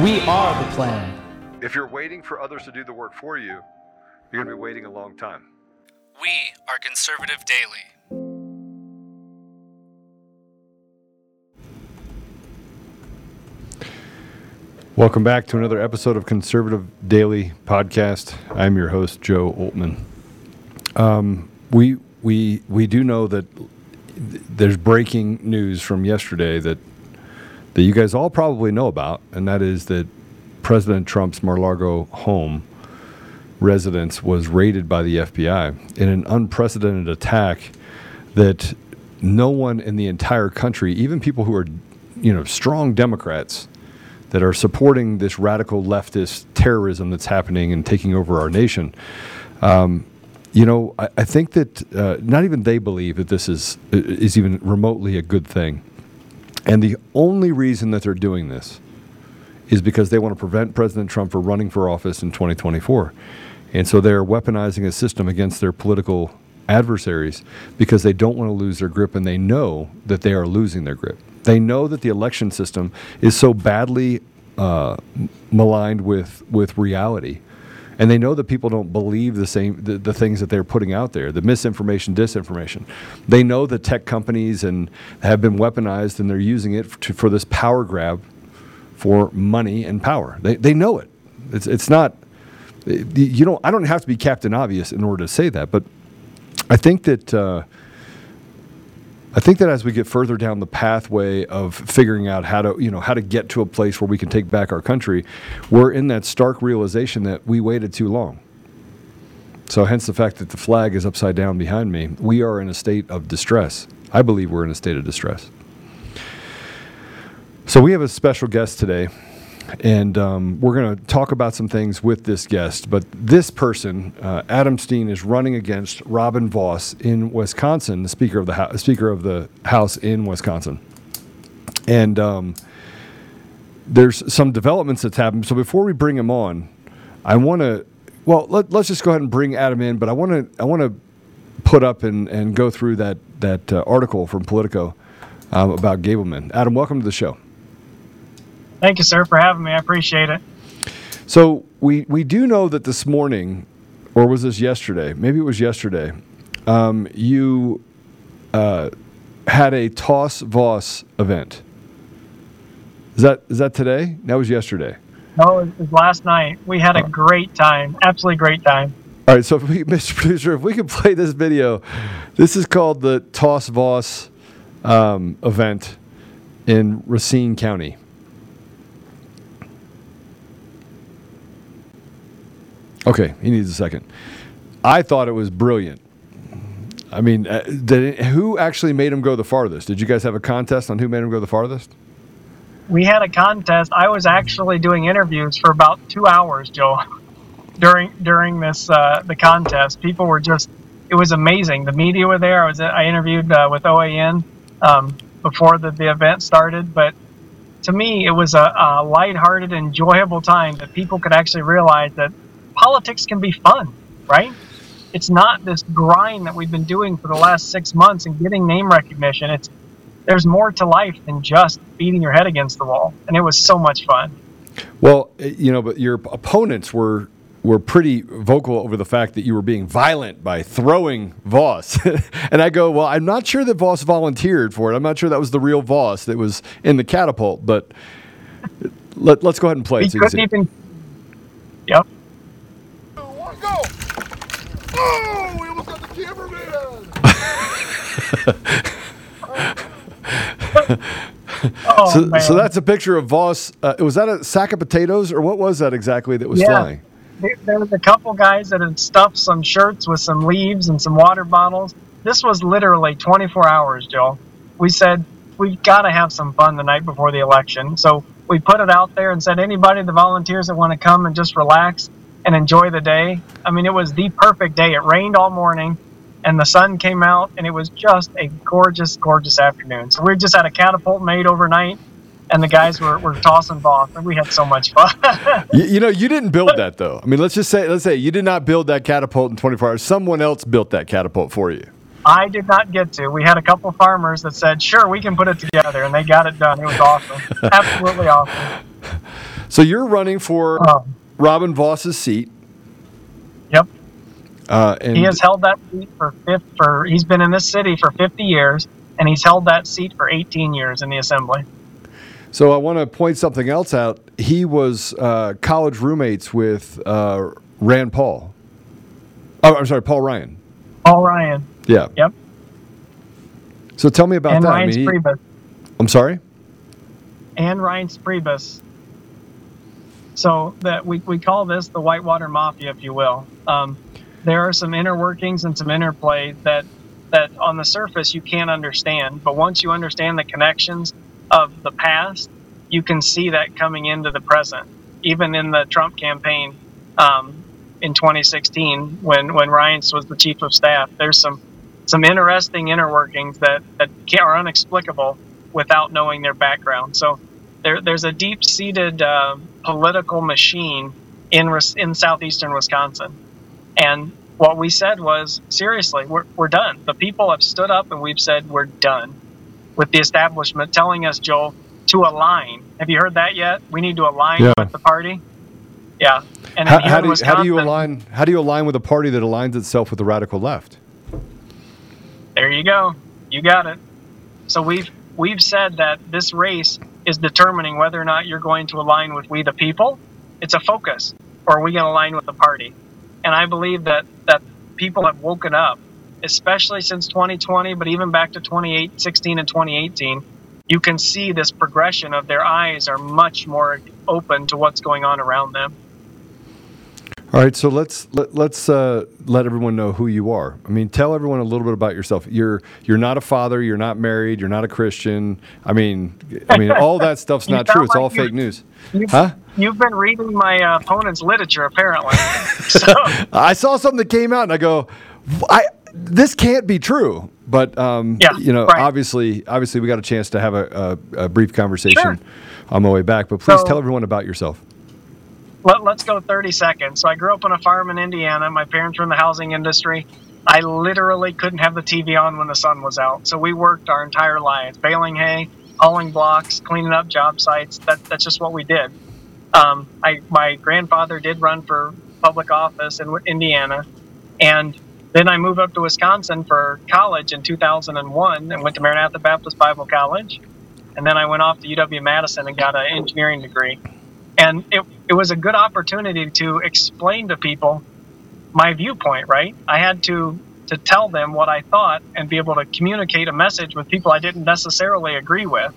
We are the plan. If you're waiting for others to do the work for you, you're going to be waiting a long time. We are Conservative Daily. Welcome back to another episode of Conservative Daily Podcast. I'm your host, Joe Oltmann. Um, we we we do know that there's breaking news from yesterday that that you guys all probably know about, and that is that President Trump's Mar-a-Lago home residence was raided by the FBI in an unprecedented attack that no one in the entire country, even people who are, you know, strong Democrats that are supporting this radical leftist terrorism that's happening and taking over our nation. Um, you know, I, I think that uh, not even they believe that this is is even remotely a good thing. And the only reason that they're doing this is because they want to prevent President Trump from running for office in 2024. And so they're weaponizing a system against their political adversaries because they don't want to lose their grip and they know that they are losing their grip. They know that the election system is so badly uh, maligned with, with reality. And they know that people don't believe the same the, the things that they're putting out there, the misinformation, disinformation. They know that tech companies and have been weaponized and they're using it to, for this power grab for money and power. They, they know it. It's, it's not you don't. I don't have to be Captain Obvious in order to say that, but I think that uh, I think that as we get further down the pathway of figuring out how to, you know, how to get to a place where we can take back our country, we're in that stark realization that we waited too long. So, hence the fact that the flag is upside down behind me. We are in a state of distress. I believe we're in a state of distress. So, we have a special guest today and um, we're going to talk about some things with this guest. But this person, uh, Adam Steen, is running against Robin Vos in Wisconsin, the Speaker of the Ho- Speaker of the House in Wisconsin, and um, there's some developments that's happened. So before we bring him on, I want to. Well, let, us just go ahead and bring Adam in. But I want to. I want to put up and, and go through that that uh, article from Politico um, about Gableman. Adam, welcome to the show. Thank you, sir, for having me. I appreciate it. So we we do know that this morning, or was this yesterday? Maybe it was yesterday. Um, you uh, had a Toss Vos event. Is that is that today? That was yesterday. No, it was last night. We had a great time. Absolutely great time. All right, so if we, Mr. Producer, if we could play this video, this is called the Toss Vos um, event in Racine County. Okay, he needs a second. I thought it was brilliant. I mean, uh, did it, who actually made him go the farthest? Did you guys have a contest on who made him go the farthest? We had a contest. I was actually doing interviews for about two hours, Joe, during during this uh, the contest. People were just it was amazing. The media were there. I was I interviewed uh, with OAN um, before the, the event started, but to me, it was a, a lighthearted, enjoyable time that people could actually realize that politics can be fun, right? It's not this grind that we've been doing for the last six months and getting name recognition. It's there's more to life than just beating your head against the wall, and it was so much fun. Well, eh, you know, but your opponents were were pretty vocal over the fact that you were being violent by throwing Vos. and I go, well, I'm not sure that Vos volunteered for it. I'm not sure that was the real Vos that was in the catapult, but let, us go ahead and play. He couldn't even. Yep. Oh, so, man. so that's a picture of Vos. Uh, was that a sack of potatoes, or what was that exactly that was Yeah. flying? there, there was a couple guys that had stuffed some shirts with some leaves and some water bottles. This was literally 24 hours, Joe. We said we've got to have some fun the night before the election, so we put it out there and said anybody, the volunteers that want to come and just relax and enjoy the day. I mean, it was the perfect day. It rained all morning, and the sun came out, and it was just a gorgeous, gorgeous afternoon. So we just had a catapult made overnight. And the guys were, were tossing balls, and we had so much fun. You, you know, you didn't build that though. I mean, let's just say, let's say you did not build that catapult in 24 hours. Someone else built that catapult for you. I did not get to. We had a couple farmers that said, "Sure, we can put it together," and they got it done. It was awesome, absolutely awesome. So you're running for Oh. Robin Vos's seat. Yep, Uh, and he has held that seat for fifth, for he's been in this city for 50 years, and he's held that seat for 18 years in the assembly. So I want to point something else out. He was uh, college roommates with uh, Rand Paul. Oh, I'm sorry, Paul Ryan. Paul Ryan, Yeah. yep, So tell me about and that. I Ryan mean, Priebus, I'm sorry. and Reince Priebus. So that we, we call this the Whitewater Mafia, if you will. Um, there are some inner workings and some interplay that that on the surface you can't understand, but once you understand the connections of the past, you can see that coming into the present. Even in the Trump campaign um, in 2016, when when Ryan was the chief of staff, there's some some interesting inner workings that that are inexplicable without knowing their background. So there, there's a deep-seated uh, political machine in in southeastern Wisconsin, and what we said was seriously, we're, we're done. The people have stood up and we've said we're done with the establishment telling us, Joel, to align. Have you heard that yet? We need to align Yeah. with the party. Yeah, and How, how do you, how do you align? How do you align with a party that aligns itself with the radical left? There you go. You got it. So we've we've said that this race is determining whether or not you're going to align with we the people. It's a focus, or are we going to align with the party? And I believe that that people have woken up, especially since 2020, but even back to 2016 and 2018. You can see this progression of their eyes are much more open to what's going on around them. All right, so let's let, let's uh, let everyone know who you are. I mean, tell everyone a little bit about yourself. You're you're not a father. You're not married. You're not a Christian. I mean, I mean, all that stuff's not true. sound It's all like fake news. You've, Huh? you've been reading my uh, opponent's literature, apparently. so. I saw something that came out, and I go, I this can't be true. But um, Yeah, you know, right. obviously, obviously, we got a chance to have a, a, a brief conversation Sure. on my way back. But please So- tell everyone about yourself. Let, let's go 30 seconds. So I grew up on a farm in Indiana. My parents were in the housing industry. I literally couldn't have the TV on when the sun was out. So we worked our entire lives, baling hay, hauling blocks, cleaning up job sites. That, that's just what we did. Um, I, my grandfather did run for public office in Indiana. And then I moved up to Wisconsin for college in 2001 and went to Maranatha Baptist Bible College. And then I went off to UW Madison and got an engineering degree and it, it was a good opportunity to explain to people my viewpoint right? I had to to tell them what i thought and be able to communicate a message with people i didn't necessarily agree with.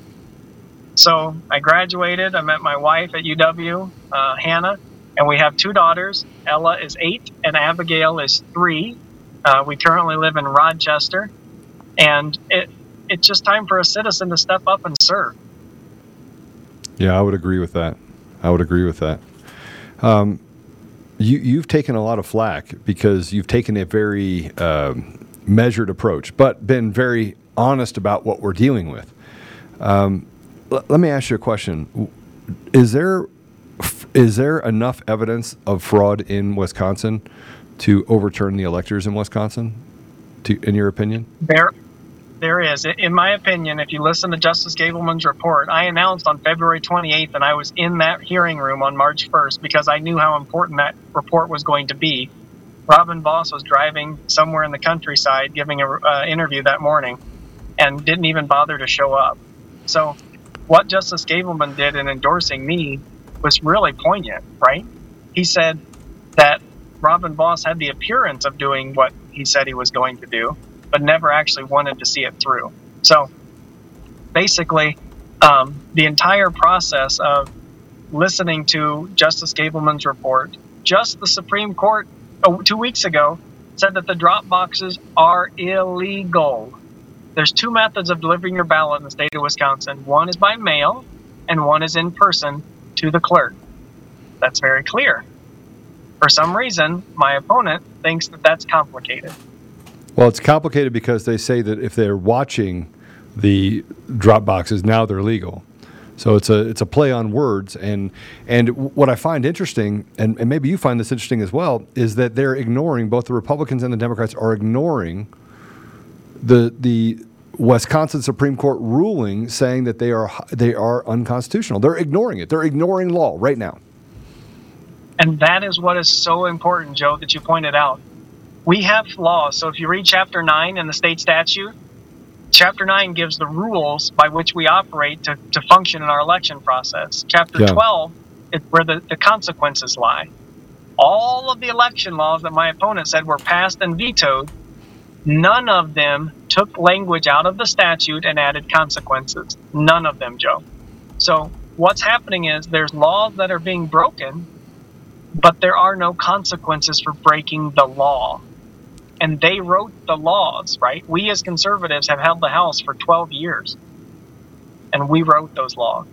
So i graduated i met my wife at uw uh, hannah and we have two daughters. Ella is eight and abigail is three. Uh, we currently live in rochester. And it it's just time for a citizen to step up and serve. Yeah, I would agree with that. I would agree with that. Um, you, you've taken a lot of flack because you've taken a very um, measured approach, but been very honest about what we're dealing with. Um, l- let me ask you a question: Is there is there enough evidence of fraud in Wisconsin to overturn the electors in Wisconsin? To, in your opinion? There, there is. In my opinion, if you listen to Justice Gableman's report, I announced on February 28th, and I was in that hearing room on March 1st because I knew how important that report was going to be. Robin Vos was driving somewhere in the countryside, giving an uh, interview that morning, and didn't even bother to show up. So, what Justice Gableman did in endorsing me was really poignant, right? He said that Robin Vos had the appearance of doing what he said he was going to do, but never actually wanted to see it through. So basically, um, the entire process of listening to Justice Gableman's report, just the Supreme Court oh, two weeks ago said that the drop boxes are illegal. There's two methods of delivering your ballot in the state of Wisconsin. One is by mail, and one is in person to the clerk. That's very clear. For some reason, my opponent thinks that that's complicated. Well, it's complicated because they say that if they're watching the drop boxes, now they're legal. So it's a it's a play on words, and and what I find interesting, and, and maybe you find this interesting as well, is that they're ignoring both the Republicans and the Democrats are ignoring the the Wisconsin Supreme Court ruling saying that they are they are unconstitutional. They're ignoring it. They're ignoring law right now. And that is what is so important, Joe, that you pointed out. We have laws. So if you read Chapter 9 in the state statute, Chapter 9 gives the rules by which we operate to, to function in our election process. Chapter Yeah. 12 is where the, the consequences lie. All of the election laws that my opponent said were passed and vetoed, none of them took language out of the statute and added consequences. None of them, Joe. So what's happening is there's laws that are being broken, but there are no consequences for breaking the law. And they wrote the laws, right? We as conservatives have held the House for 12 years, and we wrote those laws.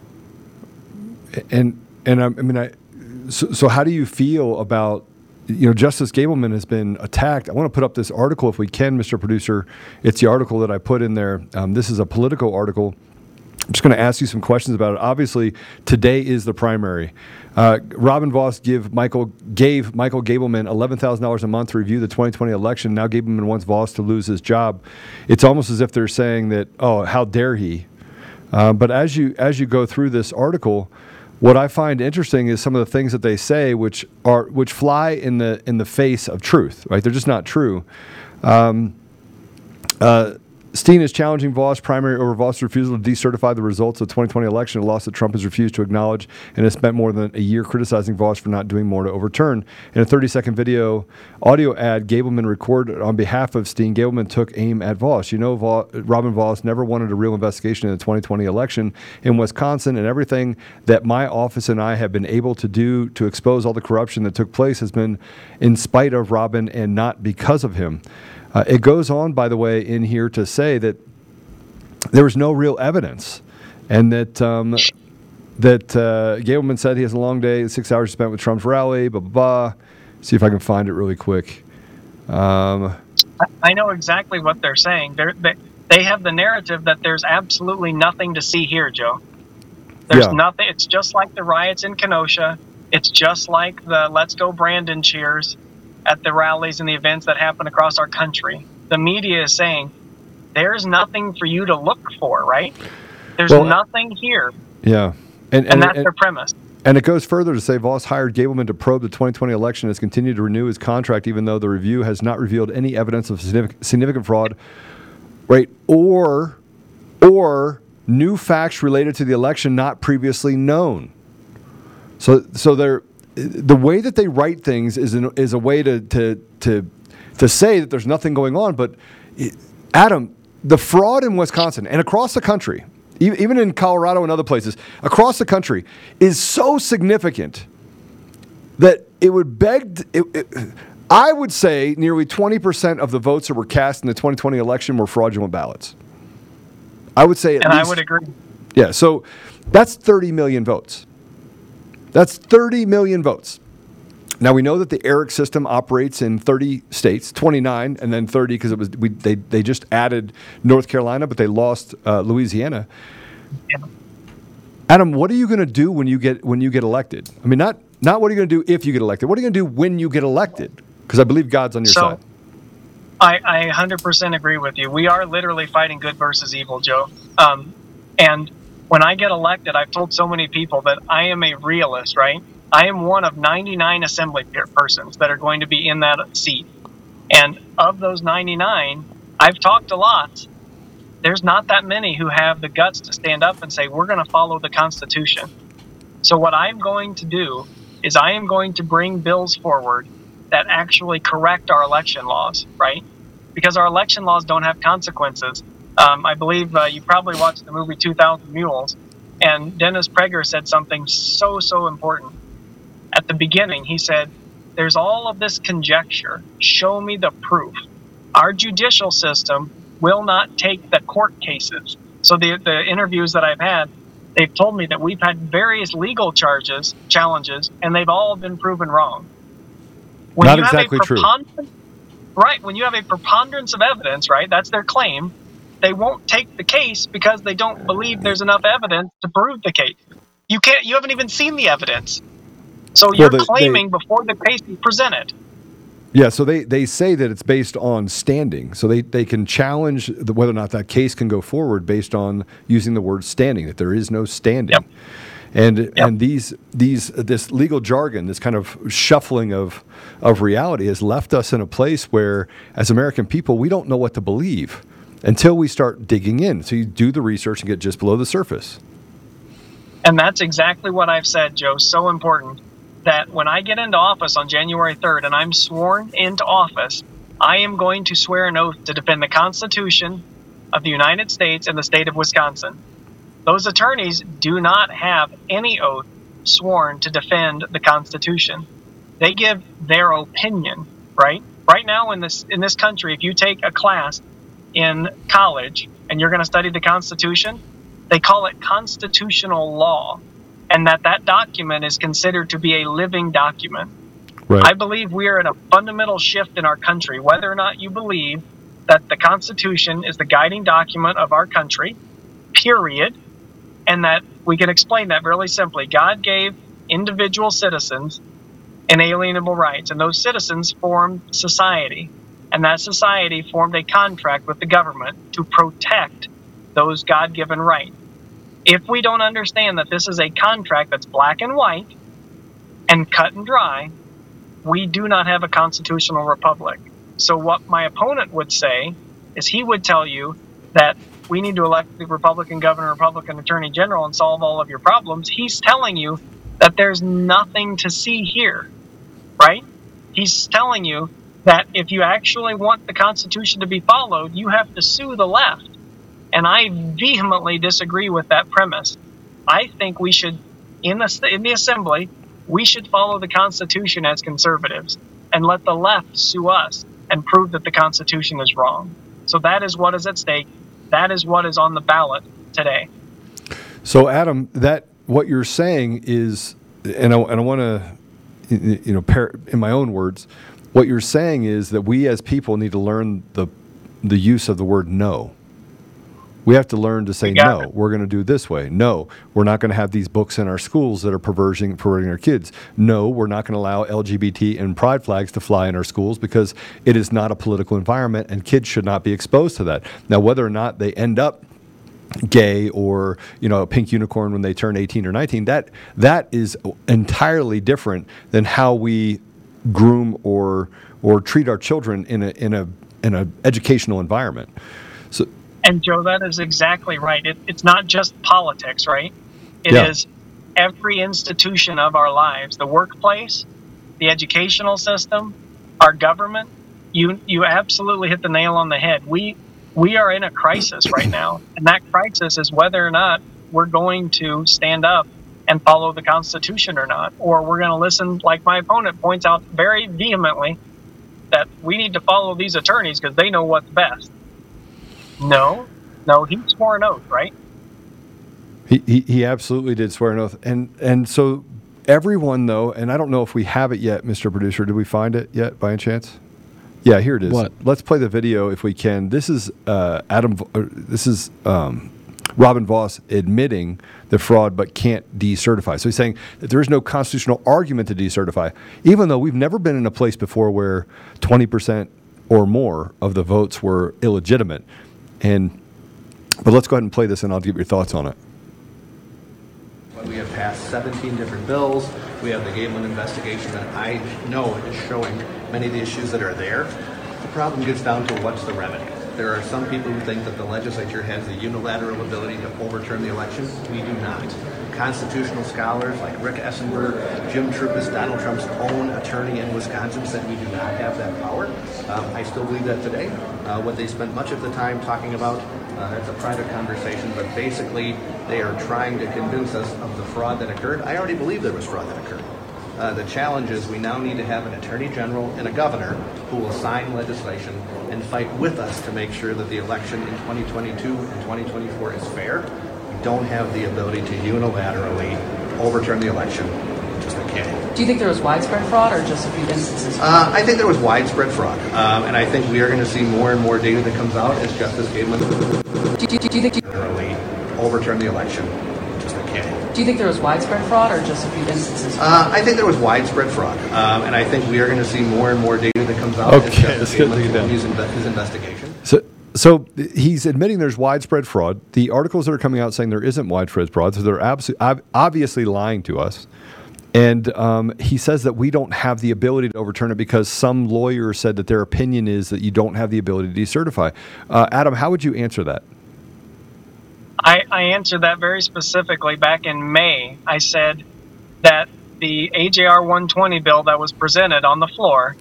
And and um, I mean, I so, so how do you feel about you know Justice Gableman has been attacked? I want to put up this article if we can, Mr. Producer. It's the article that I put in there. Um, this is a Politico article. I'm just going to ask you some questions about it. Obviously, today is the primary. Uh, Robin Vos give Michael gave Michael Gableman eleven thousand dollars a month to review the 2020 election. Now Gableman wants Vos to lose his job. It's almost as if they're saying that, oh, how dare he? Uh, but as you as you go through this article, what I find interesting is some of the things that they say, which are which fly in the in the face of truth. Right? They're just not true. Um, uh, Steen is challenging Vos primary over Vos' refusal to decertify the results of the 2020 election, a loss that Trump has refused to acknowledge and has spent more than a year criticizing Vos for not doing more to overturn. In a 30 second video audio ad Gableman recorded on behalf of Steen, Gableman took aim at Vos. You know, Robin Vos never wanted a real investigation in the 2020 election in Wisconsin, and everything that my office and I have been able to do to expose all the corruption that took place has been in spite of Robin and not because of him. Uh, it goes on, by the way, in here to say that there was no real evidence, and that um, that uh, Gableman said he has a long day, six hours spent with Trump's rally, blah blah blah. See if I can find it really quick. Um, I- know exactly what they're saying. They're, they they have the narrative that there's absolutely nothing to see here, Joe. There's Yeah. nothing. It's just like the riots in Kenosha. It's just like the "Let's Go Brandon" cheers at the rallies and the events that happen across our country. The media is saying there's nothing for you to look for, right? There's Well, nothing here, yeah, and and, and, that's and, their premise. and it goes further to say Vos hired Gableman to probe the 2020 election and has continued to renew his contract, even though the review has not revealed any evidence of significant, significant fraud, right? Or or new facts related to the election not previously known. So so they're the way that they write things is an, is a way to to to to say that there's nothing going on. But it- Adam, the fraud in Wisconsin and across the country, e- even in Colorado and other places across the country, is so significant that it would beg. t- It, it, I would say nearly 20% of the votes that were cast in the 2020 election were fraudulent ballots. I would say And I would agree. yeah, so that's 30 million votes. That's 30 million votes. Now we know that the ERIC system operates in 30 states, 29, and then 30 because it was we, they they just added North Carolina, but they lost uh, Louisiana. Yeah. Adam, what are you going to do when you get when you get elected? I mean, not not what are you going to do if you get elected. What are you going to do when you get elected? Because I believe God's on your So- side. I, I 100% agree with you. We are literally fighting good versus evil, Joe. Um, and when I get elected, I've told so many people that I am a realist, right? I am one of 99 assembly persons that are going to be in that seat. And of those 99, I've talked a lot. There's not that many who have the guts to stand up and say, we're going to follow the Constitution. So, what I'm going to do is I am going to bring bills forward that actually correct our election laws, right? because our election laws don't have consequences. Um, I believe uh, you probably watched the movie 2000 Mules, and Dennis Prager said something so, so important. At the beginning, he said, There's all of this conjecture. Show me the proof. Our judicial system will not take the court cases. So, the, the interviews that I've had, they've told me that we've had various legal charges, challenges, and they've all been proven wrong. When Not you have a exactly true. Right. When you have a preponderance of evidence, right, that's their claim, they won't take the case because they don't believe there's enough evidence to prove the case. You can't. You haven't even seen the evidence, so you're they- they- claiming before the case is presented. Yeah, so they, they say that it's based on standing. So they, they can challenge the, whether or not that case can go forward based on using the word standing, that there is no standing. Yep. And and these these this legal jargon, this kind of shuffling of of reality has left us in a place where as American people we don't know what to believe until we start digging in. So you do the research and get just below the surface. And that's exactly what I've said, Joe. So important that when I get into office on January 3rd and I'm sworn into office, I am going to swear an oath to defend the Constitution of the United States and the state of Wisconsin. Those attorneys do not have any oath sworn to defend the Constitution. They give their opinion, right? Right now in this in this country, if you take a class in college and you're going to study the Constitution, they call it constitutional law, and that that document is considered to be a living document. Right. I believe we are in a fundamental shift in our country, whether or not you believe that the Constitution is the guiding document of our country, period, and that we can explain that really simply. God gave individual citizens inalienable rights, and those citizens formed society, and that society formed a contract with the government to protect those God given rights. If we don't understand that this is a contract that's black and white and cut and dry, we do not have a constitutional republic. So, what my opponent would say is he would tell you that we need to elect the Republican governor, Republican attorney general, and solve all of your problems. He's telling you that there's nothing to see here, right? He's telling you that if you actually want the Constitution to be followed, you have to sue the left. And I vehemently disagree with that premise. I think we should, in the, in the assembly, we should follow the Constitution as conservatives and let the left sue us and prove that the Constitution is wrong. So that is what is at stake. That is what is on the ballot today. So, Adam, that what you're saying is, and I, and I want to, you know, in my own words, what you're saying is that we as people need to learn the the use of the word no. We have to learn to say no. it. We're going to do it this way. No, we're not going to have these books in our schools that are perverting, perverting our kids. No, we're not going to allow LGBT and pride flags to fly in our schools because it is not a political environment and kids should not be exposed to that. Now, whether or not they end up gay or you know a pink unicorn when they turn 18 or 19 that that is entirely different than how we groom or or treat our children in a in a in a educational environment so And Joe, that is exactly right. It, it's not just politics, right? It is Yeah. every institution of our lives the workplace, the educational system, our government. You, you absolutely hit the nail on the head. We, we are in a crisis right now. And that crisis is whether or not we're going to stand up and follow the Constitution or not, or we're going to listen, like my opponent points out very vehemently, that we need to follow these attorneys because they know what's best. No, no, he swore an oath, right? He, he, he absolutely did swear an oath. And, and so everyone, though, and I don't know if we have it yet, Mr. Producer. Did we find it yet by any chance? Yeah, here it is. What? Let's play the video if we can. This is uh, Adam. Uh, This is um, Robin Vos admitting the fraud, but can't decertify. So he's saying that there is no constitutional argument to decertify, even though we've never been in a place before where 20 percent or more of the votes were illegitimate. And but let's go ahead and play this, and I'll give your thoughts on it. We have passed 17 different bills. We have the Gableman investigation that I know is showing many of the issues that are there. The problem gets down to what's the remedy. There are some people who think that the legislature has the unilateral ability to overturn the election. We do not. Constitutional scholars like Rick Esenberg, Jim Troupis, Donald Trump's own attorney in Wisconsin, said we do not have that power. Um, I still believe that today. Uh, what they spent much of the time talking about, uh, it's a private conversation, but basically they are trying to convince us of the fraud that occurred. I already believe there was fraud that occurred. Uh, the challenge is we now need to have an attorney general and a governor who will sign legislation and fight with us to make sure that the election in 2022 and 2024 is fair. We don't have the ability to unilaterally overturn the election. Just a can't. Do you think there was widespread fraud or just a few instances? Uh, I think there was widespread fraud, um, and I think we are going to see more and more data that comes out as Justice Gableman do, do, do you think unilaterally overturn the election. Just a can't. Do you think there was widespread fraud or just a few instances? Uh, I think there was widespread fraud, um, and I think we are going to see more and more data that comes out Okay, as Justice let's get Gableman continues his investigation. So, so he's admitting there's widespread fraud. The articles that are coming out saying there isn't widespread fraud, so they're abso- ob- obviously lying to us. And um, he says that we don't have the ability to overturn it because some lawyer said that their opinion is that you don't have the ability to decertify. Uh, Adam, how would you answer that? I, I answered that very specifically back in May. I said that the AJR 120 bill that was presented on the floor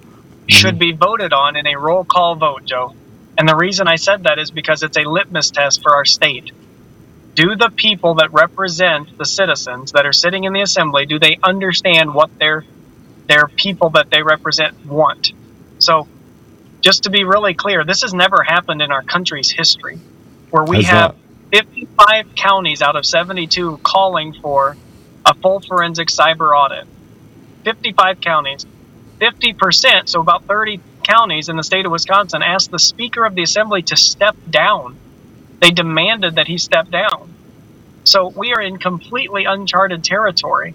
should be voted on in a roll call vote, Joe. And the reason I said that is because it's a litmus test for our state. Do the people that represent the citizens that are sitting in the assembly, do they understand what their their people that they represent want? So just to be really clear, this has never happened in our country's history where we Has have not. 55 counties out of 72 calling for a full forensic cyber audit. 55 counties. 50%, so about 30 counties in the state of Wisconsin, asked the Speaker of the Assembly to step down. They demanded that he step down. So we are in completely uncharted territory.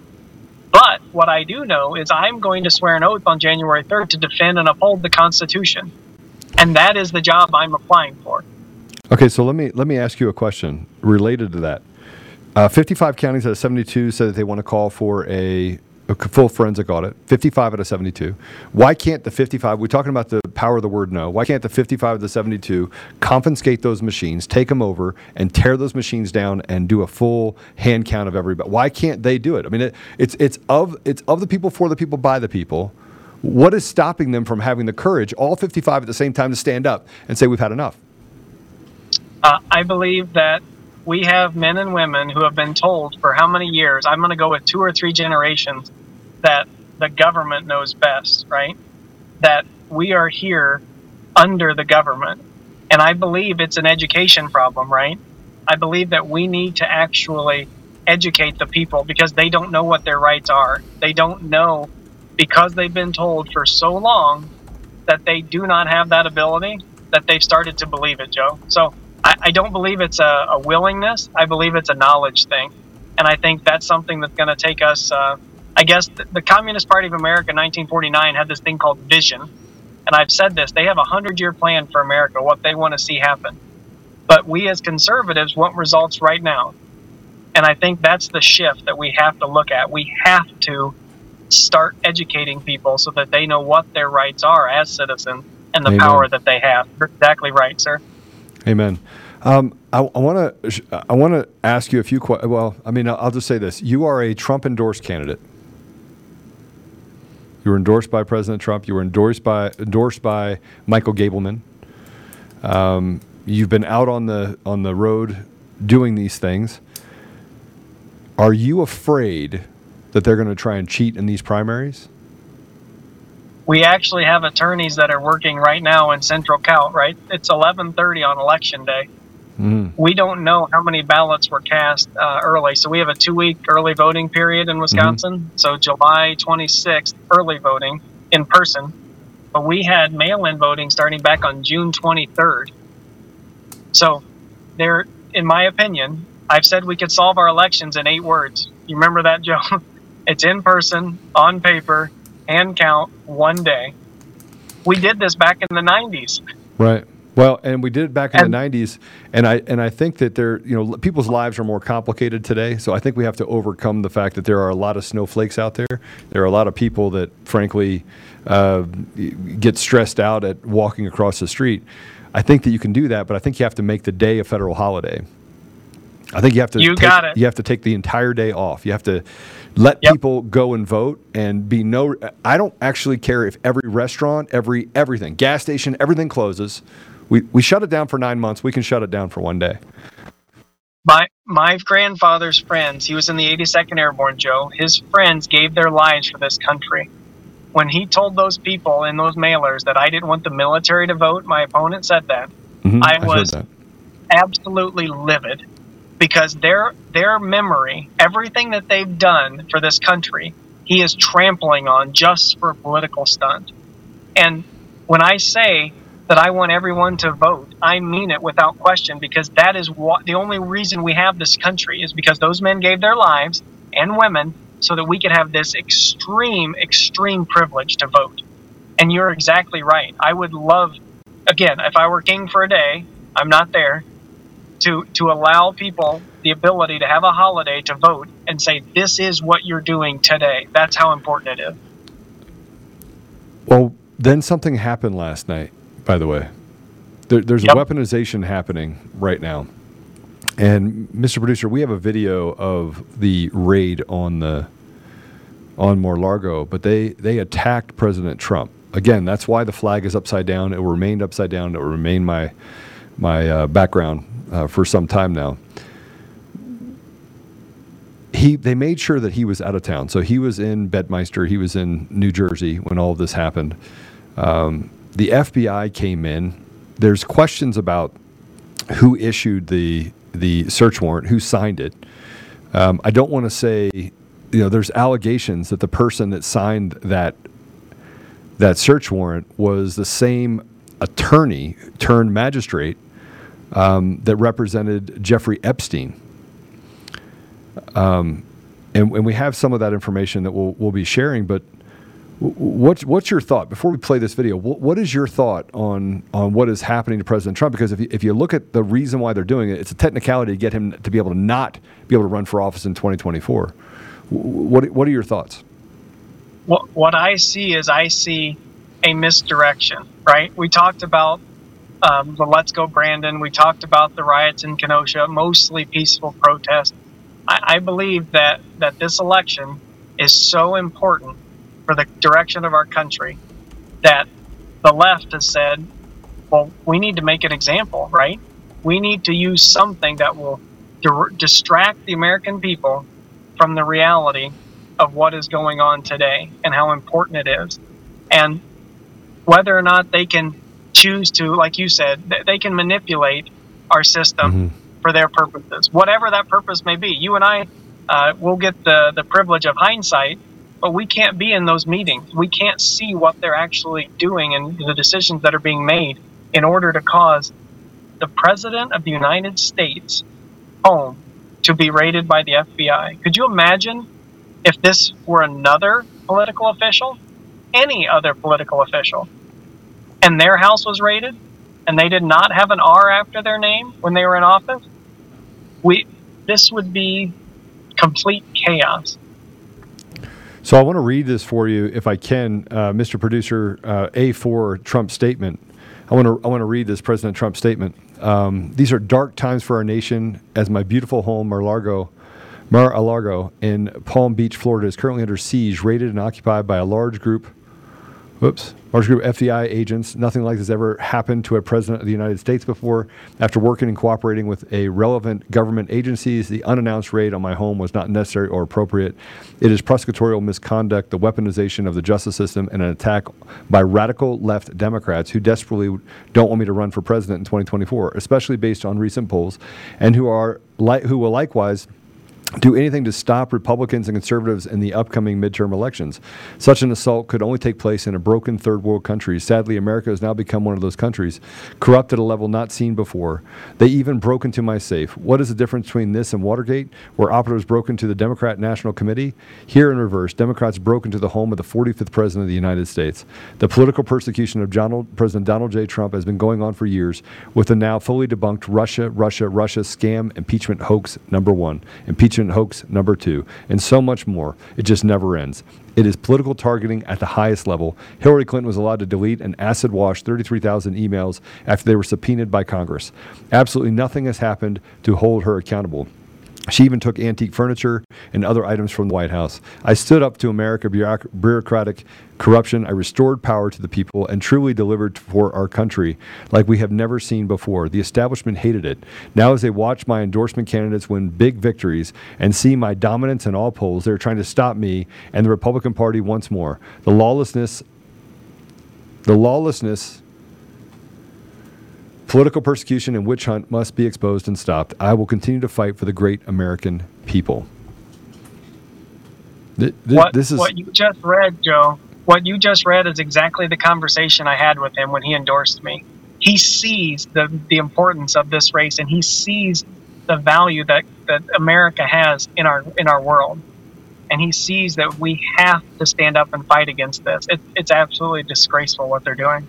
But what I do know is I'm going to swear an oath on January 3rd to defend and uphold the Constitution. And that is the job I'm applying for. Okay, so let me let me ask you a question related to that. Uh, 55 counties out of 72 said that they want to call for a, a full forensic audit. 55 out of 72. Why can't the 55? We're talking about the power of the word no. Why can't the 55 of the 72 confiscate those machines, take them over, and tear those machines down and do a full hand count of everybody? Why can't they do it? I mean, it, it's it's of it's of the people, for the people, by the people. What is stopping them from having the courage, all 55 at the same time, to stand up and say we've had enough? Uh, I believe that we have men and women who have been told for how many years, I'm going to go with two or three generations, that the government knows best, right? That we are here under the government. And I believe it's an education problem, right? I believe that we need to actually educate the people because they don't know what their rights are. They don't know because they've been told for so long that they do not have that ability that they've started to believe it, Joe. So I, I don't believe it's a, a willingness. I believe it's a knowledge thing. And I think that's something that's going to take us. Uh, I guess the, the Communist Party of America in 1949 had this thing called vision. And I've said this they have a 100 year plan for America, what they want to see happen. But we as conservatives want results right now. And I think that's the shift that we have to look at. We have to start educating people so that they know what their rights are as citizens and the Amen. power that they have. You're exactly right, sir. Amen. Um, I want to I want to ask you a few questions. Well, I mean, I'll, just say this: you are a Trump endorsed candidate. You were endorsed by President Trump. You were endorsed by endorsed by Michael Gableman. Um, you've been out on the on the road doing these things. Are you afraid that they're going to try and cheat in these primaries? We actually have attorneys that are working right now in Central Cal. Right, it's 11:30 on election day. Mhm. We don't know how many ballots were cast uh, early, so we have a two-week early voting period in Wisconsin. So July 26th, early voting in person, but we had mail-in voting starting back on June 23rd. So, there, in my opinion, I've said we could solve our elections in eight words. You remember that, Joe? It's in person, on paper, hand count, one day. We did this back in the 90s. Right. Well, and we did it back in And- the '90s, and I and I think that there, you know, people's lives are more complicated today. So I think we have to overcome the fact that there are a lot of snowflakes out there. There are a lot of people that, frankly, uh, get stressed out at walking across the street. I think that you can do that, but I think you have to make the day a federal holiday. I think you have to. You take, got it. You have to take the entire day off. You have to let Yep. people go and vote and be no. I don't actually care if every restaurant, every everything, gas station, everything closes. We we shut it down for nine months. We can shut it down for one day. My my grandfather's friends, he was in the 82nd Airborne, Joe. His friends gave their lives for this country. When he told those people in those mailers that I didn't want the military to vote, my opponent said that. Mhm, I I've was that. absolutely livid because their their memory, everything that they've done for this country, he is trampling on just for a political stunt. And when I say that I want everyone to vote, I mean it without question because that is what the only reason we have this country is because those men gave their lives and women so that we could have this extreme, extreme privilege to vote. And you're exactly right. I would love, again, if I were king for a day, I'm not there, to, to allow people the ability to have a holiday to vote and say, this is what you're doing today. That's how important it is. Well, then something happened last night. By the way, there, there's Yep. a weaponization happening right now. And Mr. Producer, we have a video of the raid on the on Mar-Largo, but they they attacked President Trump. Again, that's why the flag is upside down. It remained upside down. It will remain my my uh, background uh, for some time now. He they made sure that he was out of town. So he was in Bedminster. He was in New Jersey when all of this happened. Um, the FBI came in. There's questions about who issued the the search warrant, who signed it. Um, I don't want to say, you know, there's allegations that the person that signed that that search warrant was the same attorney turned magistrate um, that represented Jeffrey Epstein. Um, and, and we have some of that information that we'll, we'll be sharing, but what's, what's your thought before we play this video? What, what is your thought on, on what is happening to President Trump? Because if you, if you look at the reason why they're doing it, it's a technicality to get him to be able to not be able to run for office in 2024. What, what are your thoughts? what what I see is I see a misdirection. Right? We talked about um, the Let's Go Brandon. We talked about the riots in Kenosha, mostly peaceful protest. I, I believe that that this election is so important for the direction of our country that the left has said, well, we need to make an example, right? We need to use something that will dir- distract the American people from the reality of what is going on today and how important it is. And whether or not they can choose to, like you said, th- they can manipulate our system for their purposes, whatever that purpose may be. You and I uh, will get the, the privilege of hindsight, but we can't be in those meetings. We can't see what they're actually doing and the decisions that are being made in order to cause the President of the United States home to be raided by the FBI. Could you imagine if this were another political official, any other political official, and their house was raided and they did not have an R after their name when they were in office? We this would be complete chaos. So I want to read this for you, if I can, uh, Mr. Producer. Uh, A four Trump statement. I want to I want to read this President Trump statement. Um, These are dark times for our nation, as my beautiful home, Mar-Largo, Mar-a-Lago in Palm Beach, Florida, is currently under siege, raided and occupied by a large group. Whoops. Large group of FBI agents. Nothing like this ever happened to a president of the United States before. After working and cooperating with a relevant government agencies, the unannounced raid on my home was not necessary or appropriate. It is prosecutorial misconduct, the weaponization of the justice system, and an attack by radical left Democrats who desperately don't want me to run for president in 2024, especially based on recent polls, and who are li- who will likewise do anything to stop Republicans and conservatives in the upcoming midterm elections. Such an assault could only take place in a broken third world country. Sadly, America has now become one of those countries, corrupt at a level not seen before. They even broke into my safe. What is the difference between this and Watergate, where operatives broke into the Democrat National Committee? Here in reverse, Democrats broke into the home of the 45th President of the United States. The political persecution of Donald, President Donald J. Trump has been going on for years, with the now fully debunked Russia, Russia, Russia scam impeachment hoax number one. Impeachment hoax number two, and so much more. It just never ends. It is political targeting at the highest level. Hillary Clinton was allowed to delete and acid wash 33,000 emails after they were subpoenaed by Congress. Absolutely nothing has happened to hold her accountable. She even took antique furniture and other items from the White House. I stood up to America bureaucratic corruption. I restored power to the people and truly delivered for our country like we have never seen before. The establishment hated it. Now, as they watch my endorsement candidates win big victories and see my dominance in all polls, they're trying to stop me and the Republican Party once more. The lawlessness, the lawlessness Political persecution and witch hunt must be exposed and stopped. I will continue to fight for the great American people. Th- th- what, this is what you just read, Joe. What you just read is exactly the conversation I had with him when he endorsed me. He sees the the importance of this race, and he sees the value that, that America has in our in our world, and he sees that we have to stand up and fight against this. It, it's absolutely disgraceful what they're doing.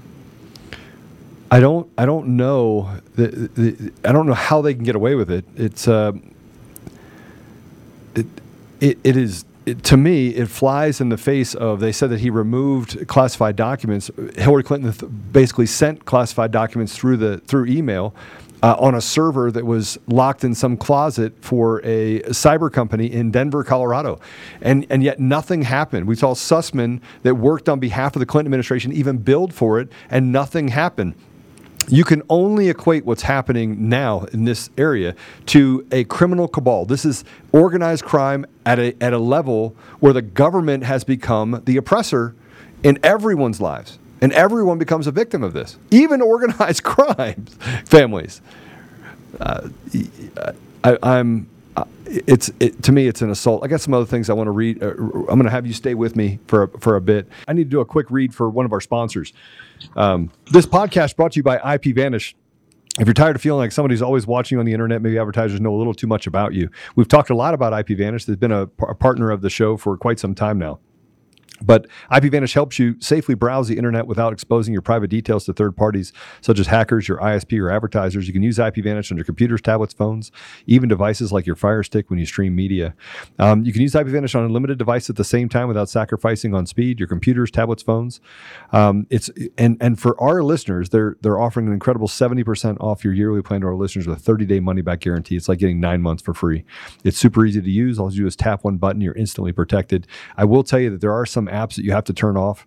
I don't I don't know the, the, I don't know how they can get away with it. It's uh, it, it it is it, to me it flies in the face of they said that he removed classified documents. Hillary Clinton th- basically sent classified documents through the through email. Uh, on a server that was locked in some closet for a cyber company in Denver, Colorado. And, and yet nothing happened. We saw Sussman that worked on behalf of the Clinton administration even billed for it, and nothing happened you can only equate what's happening now in this area to a criminal cabal. This is organized crime at a, at a level where the government has become the oppressor in everyone's lives. And everyone becomes a victim of this, even organized crime families. Uh, I, I'm it's it, to me it's an assault. I got some other things I want to read. Uh, I'm going to have you stay with me for a, for a bit. I need to do a quick read for one of our sponsors. Um, this podcast brought to you by IPVanish. If you're tired of feeling like somebody's always watching you on the internet, maybe advertisers know a little too much about you. We've talked a lot about IPVanish. They've been a, a partner of the show for quite some time now. But IPVanish helps you safely browse the internet without exposing your private details to third parties, such as hackers, your ISP, or advertisers. You can use IPVanish on your computers, tablets, phones, even devices like your Fire Stick when you stream media. Um, you can use IPVanish on a limited device at the same time without sacrificing on speed. Your computers, tablets, phones. Um, it's and and for our listeners, they're they're offering an incredible seventy percent off your yearly plan to our listeners with a thirty day money back guarantee. It's like getting nine months for free. It's super easy to use. All you do is tap one button. You're instantly protected. I will tell you that there are some apps that you have to turn off.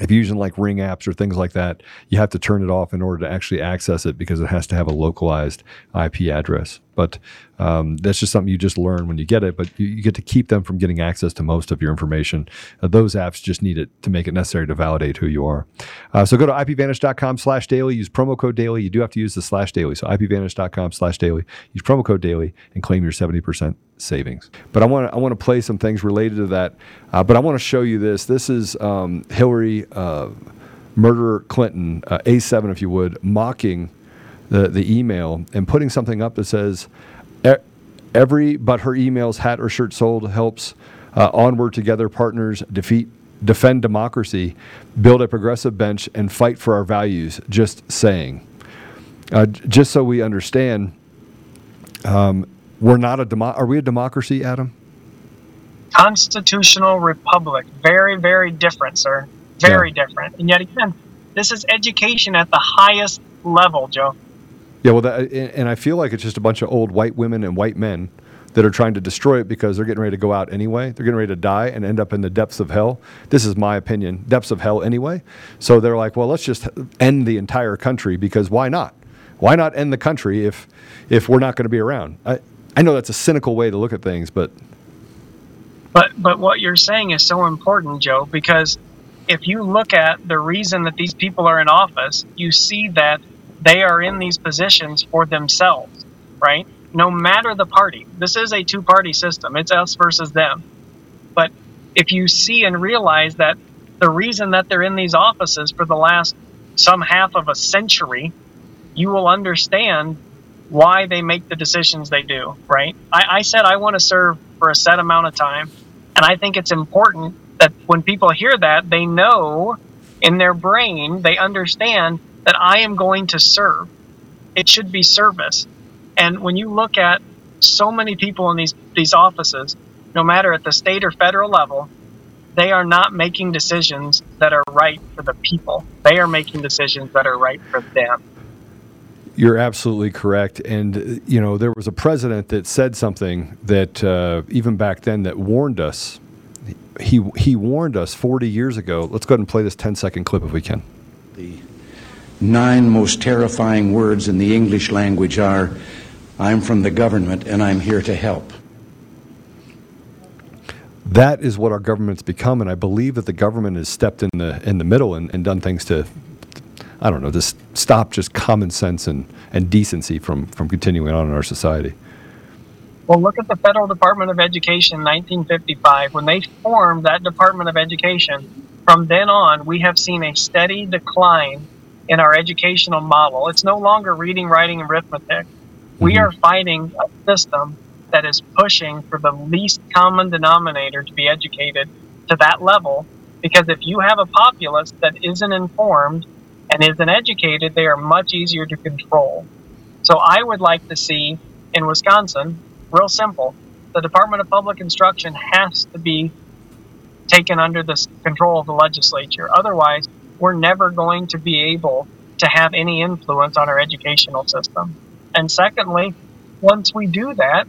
If you're using like Ring apps or things like that, you have to turn it off in order to actually access it because it has to have a localized IP address. But um, that's just something you just learn when you get it. But you, you get to keep them from getting access to most of your information. Uh, those apps just need it to make it necessary to validate who you are. Uh, so go to ipvanish.com slash daily. Use promo code daily. You do have to use the slash daily. So ipvanish.com slash daily. Use promo code daily and claim your 70% savings. But I want to I want to play some things related to that. Uh, but I want to show you this. This is um, Hillary uh, murderer Clinton, uh, A7 if you would, mocking the the email and putting something up that says every but her emails hat or shirt sold helps uh, onward together partners defeat defend democracy build a progressive bench and fight for our values just saying. Uh, just so we understand um, we're not a demo- are we a democracy adam? Constitutional republic. Very very different sir. Very yeah. different. And yet again this is education at the highest level joe yeah, well, that, and I feel like it's just a bunch of old white women and white men that are trying to destroy it because they're getting ready to go out anyway. They're getting ready to die and end up in the depths of hell. This is my opinion, depths of hell anyway. So they're like, well, let's just end the entire country because why not? Why not end the country if if we're not going to be around? I I know that's a cynical way to look at things, but but but what you're saying is so important, Joe, because if you look at the reason that these people are in office, you see that they are in these positions for themselves, right? No matter the party. This is a two party system, it's us versus them. But if you see and realize that the reason that they're in these offices for the last some half of a century, you will understand why they make the decisions they do, right? I, I said I want to serve for a set amount of time. And I think it's important that when people hear that, they know in their brain, they understand that I am going to serve. It should be service. And when you look at so many people in these these offices, no matter at the state or federal level, they are not making decisions that are right for the people. They are making decisions that are right for them. You're absolutely correct. And, you know, there was a president that said something that uh, even back then that warned us. He, he warned us 40 years ago. Let's go ahead and play this 10 second clip if we can. The nine most terrifying words in the English language are I'm from the government and I'm here to help. That is what our government's become, and I believe that the government has stepped in the in the middle and, and done things to, I don't know, just stop just common sense and, and decency from, from continuing on in our society. Well, look at the Federal Department of Education in 1955. When they formed that Department of Education, from then on, we have seen a steady decline in our educational model. It's no longer reading, writing, and arithmetic. We mm-hmm. are fighting a system that is pushing for the least common denominator to be educated to that level. Because if you have a populace that isn't informed and isn't educated, they are much easier to control. So I would like to see in Wisconsin, real simple, the Department of Public Instruction has to be taken under the control of the legislature. Otherwise, we're never going to be able to have any influence on our educational system. And secondly, once we do that,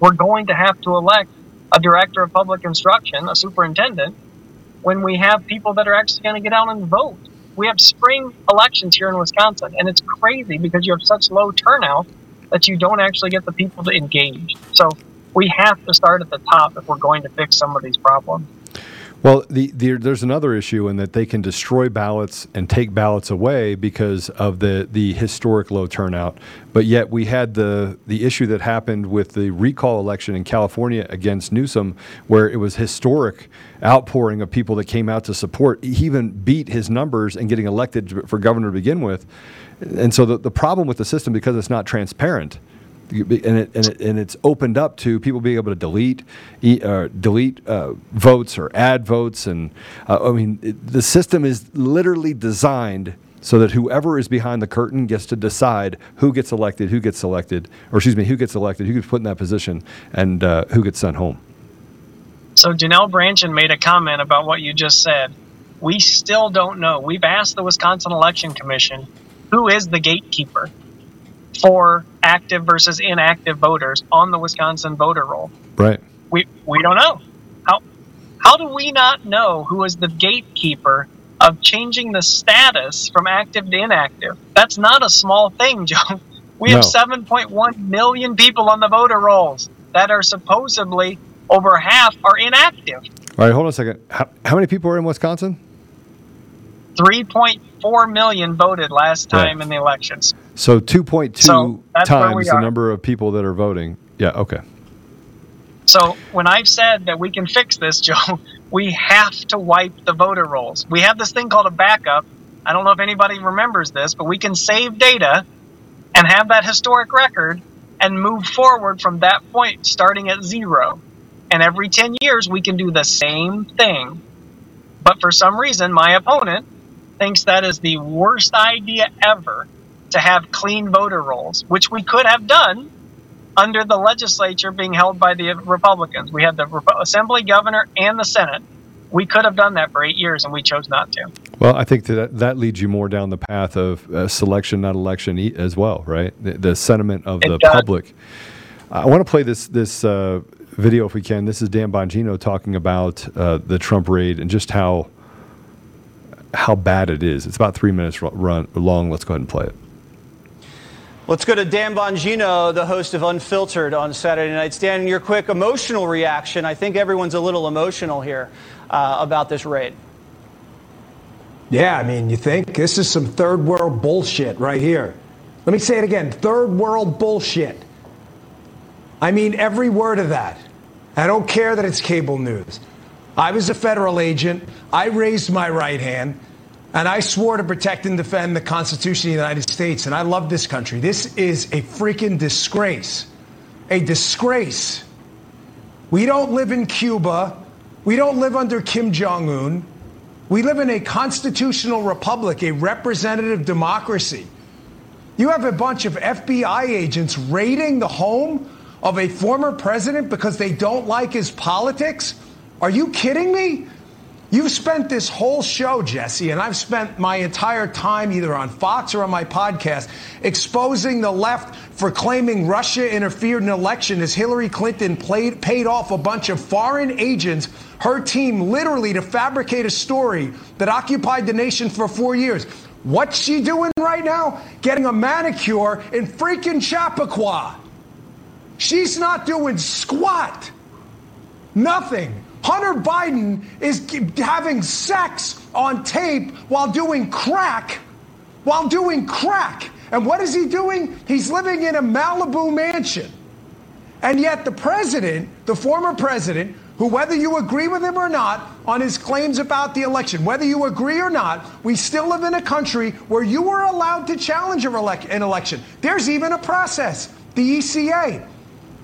we're going to have to elect a director of public instruction, a superintendent, when we have people that are actually going to get out and vote. We have spring elections here in Wisconsin, and it's crazy because you have such low turnout that you don't actually get the people to engage. So we have to start at the top if we're going to fix some of these problems. Well, the, the, there's another issue in that they can destroy ballots and take ballots away because of the, the historic low turnout. But yet we had the, the issue that happened with the recall election in California against Newsom, where it was historic outpouring of people that came out to support. He even beat his numbers and getting elected for governor to begin with. And so the, the problem with the system, because it's not transparent, and it, and it and it's opened up to people being able to delete uh, delete uh, votes or add votes and uh, I mean it, the system is literally designed so that whoever is behind the curtain gets to decide who gets elected, who gets selected, or excuse me, who gets elected, who gets put in that position, and uh, who gets sent home. So Janel Brandtjen made a comment about what you just said. We still don't know. We've asked the Wisconsin Election Commission who is the gatekeeper for active versus inactive voters on the Wisconsin voter roll. Right. We we don't know. How how do we not know who is the gatekeeper of changing the status from active to inactive? That's not a small thing, Joe. We No. have 7.1 million people on the voter rolls that are supposedly over half are inactive. All right, hold on a second. How, how many people are in Wisconsin? 3.4 million voted last time in the elections. So 2.2 So, that's where we times the number of people that are voting. Yeah, okay. So when I've said that we can fix this, Joe, we have to wipe the voter rolls. We have this thing called a backup. I don't know if anybody remembers this, but we can save data and have that historic record and move forward from that point starting at zero. And every 10 years we can do the same thing. But for some reason, my opponent thinks that is the worst idea ever to have clean voter rolls, which we could have done under the legislature being held by the Republicans. We had the Rep- Assembly, Governor, and the Senate. We could have done that for eight years, and we chose not to. Well, I think that that leads you more down the path of uh, selection, not election, as well, right? The, the sentiment of It the does. public. I want to play this this uh, video if we can. This is Dan Bongino talking about uh, the Trump raid and just how how bad it is. It's about three minutes run long. Let's go ahead and play it. Let's go to Dan Bongino, the host of Unfiltered on Saturday nights. Dan, your quick emotional reaction. I think everyone's a little emotional here uh, about this raid. Yeah, I mean, you think this is some third world bullshit right here. Let me say it again third world bullshit. I mean, every word of that. I don't care that it's cable news. I was a federal agent. I raised my right hand, and I swore to protect and defend the Constitution of the United States. And I love this country. This is a freaking disgrace. A disgrace. We don't live in Cuba. We don't live under Kim Jong un. We live in a constitutional republic, a representative democracy. You have a bunch of FBI agents raiding the home of a former president because they don't like his politics? Are you kidding me? You've spent this whole show, Jesse, and I've spent my entire time either on Fox or on my podcast exposing the left for claiming Russia interfered in election as Hillary Clinton played, paid off a bunch of foreign agents, her team literally to fabricate a story that occupied the nation for four years. What's she doing right now? Getting a manicure in freaking Chappaqua. She's not doing squat. Nothing. Hunter Biden is having sex on tape while doing crack. While doing crack. And what is he doing? He's living in a Malibu mansion. And yet, the president, the former president, who, whether you agree with him or not on his claims about the election, whether you agree or not, we still live in a country where you are allowed to challenge an election. There's even a process the ECA,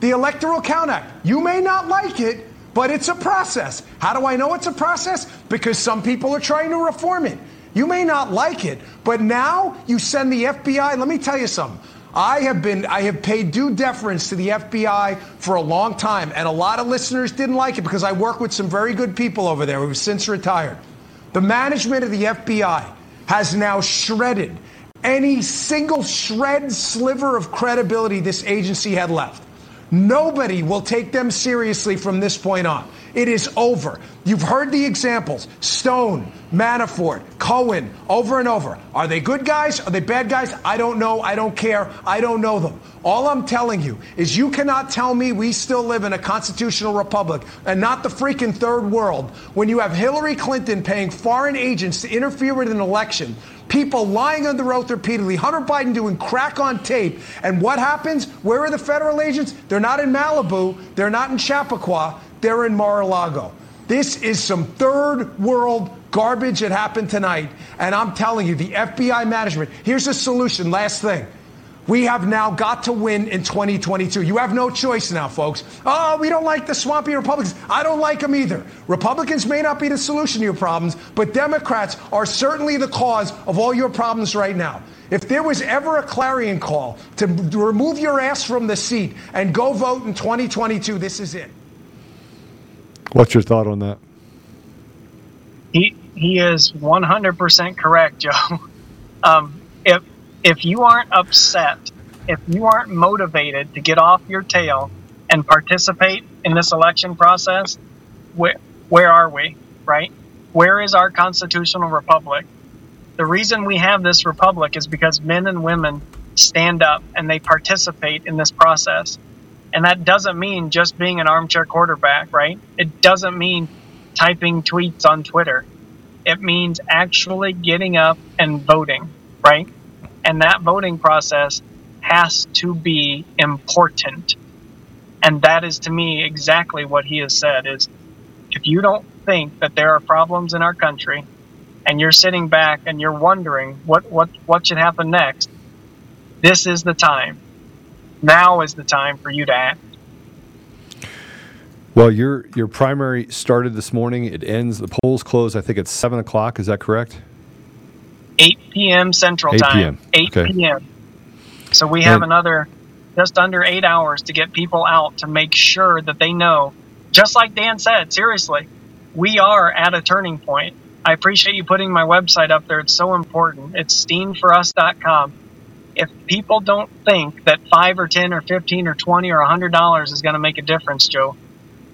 the Electoral Count Act. You may not like it, but it's a process. How do I know it's a process? Because some people are trying to reform it. You may not like it, but now you send the FBI. Let me tell you something. I have been I have paid due deference to the FBI for a long time, and a lot of listeners didn't like it because I work with some very good people over there who've since retired. The management of the FBI has now shredded any single shred sliver of credibility this agency had left. Nobody will take them seriously from this point on. It is over. You've heard the examples Stone, Manafort, Cohen, over and over. Are they good guys? Are they bad guys? I don't know. I don't care. I don't know them. All I'm telling you is you cannot tell me we still live in a constitutional republic and not the freaking third world when you have Hillary Clinton paying foreign agents to interfere with an election people lying under oath repeatedly, Hunter Biden doing crack on tape. And what happens? Where are the federal agents? They're not in Malibu, they're not in Chappaqua, they're in Mar a Lago. This is some third world garbage that happened tonight. And I'm telling you, the FBI management, here's a solution. Last thing. We have now got to win in 2022. You have no choice now, folks. Oh, we don't like the swampy Republicans. I don't like them either. Republicans may not be the solution to your problems, but Democrats are certainly the cause of all your problems right now. If there was ever a clarion call to remove your ass from the seat and go vote in 2022, this is it. What's your thought on that? He he is 100% correct, Joe. Um, if you aren't upset, if you aren't motivated to get off your tail and participate in this election process, where, where are we, right? Where is our constitutional republic? The reason we have this republic is because men and women stand up and they participate in this process. And that doesn't mean just being an armchair quarterback, right? It doesn't mean typing tweets on Twitter. It means actually getting up and voting, right? And that voting process has to be important. And that is to me exactly what he has said is if you don't think that there are problems in our country and you're sitting back and you're wondering what, what, what should happen next, this is the time. Now is the time for you to act. Well, your your primary started this morning. It ends. The polls close. I think at seven o'clock. Is that correct? 8 p.m. Central 8 Time. p.m. 8 Okay. p.m. So we have And- another just under eight hours to get people out to make sure that they know, just like Dan said, seriously, we are at a turning point. I appreciate you putting my website up there. It's so important. It's steenforus.com. If people don't think that five or 10 or 15 or 20 or a $100 is going to make a difference, Joe,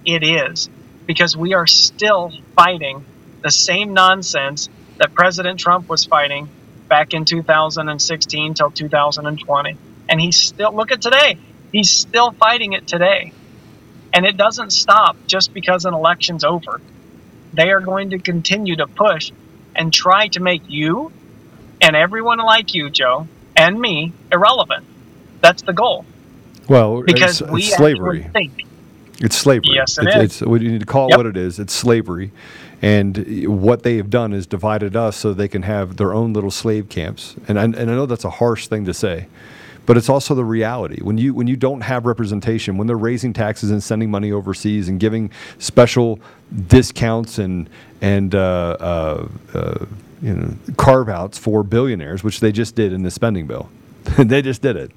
it is. Because we are still fighting the same nonsense that President Trump was fighting back in 2016 till 2020. And he's still, look at today, he's still fighting it today. And it doesn't stop just because an election's over. They are going to continue to push and try to make you and everyone like you, Joe, and me irrelevant. That's the goal. Well, Because it's, we it's slavery. think It's slavery. Yes, it it's, is. It's, we need to call it Yep. what it is. It's slavery. And what they have done is divided us so they can have their own little slave camps. And I, and I know that's a harsh thing to say, but it's also the reality. When you when you don't have representation, when they're raising taxes and sending money overseas and giving special discounts and and uh, uh, uh, you know carve outs for billionaires, which they just did in the spending bill. they just did it.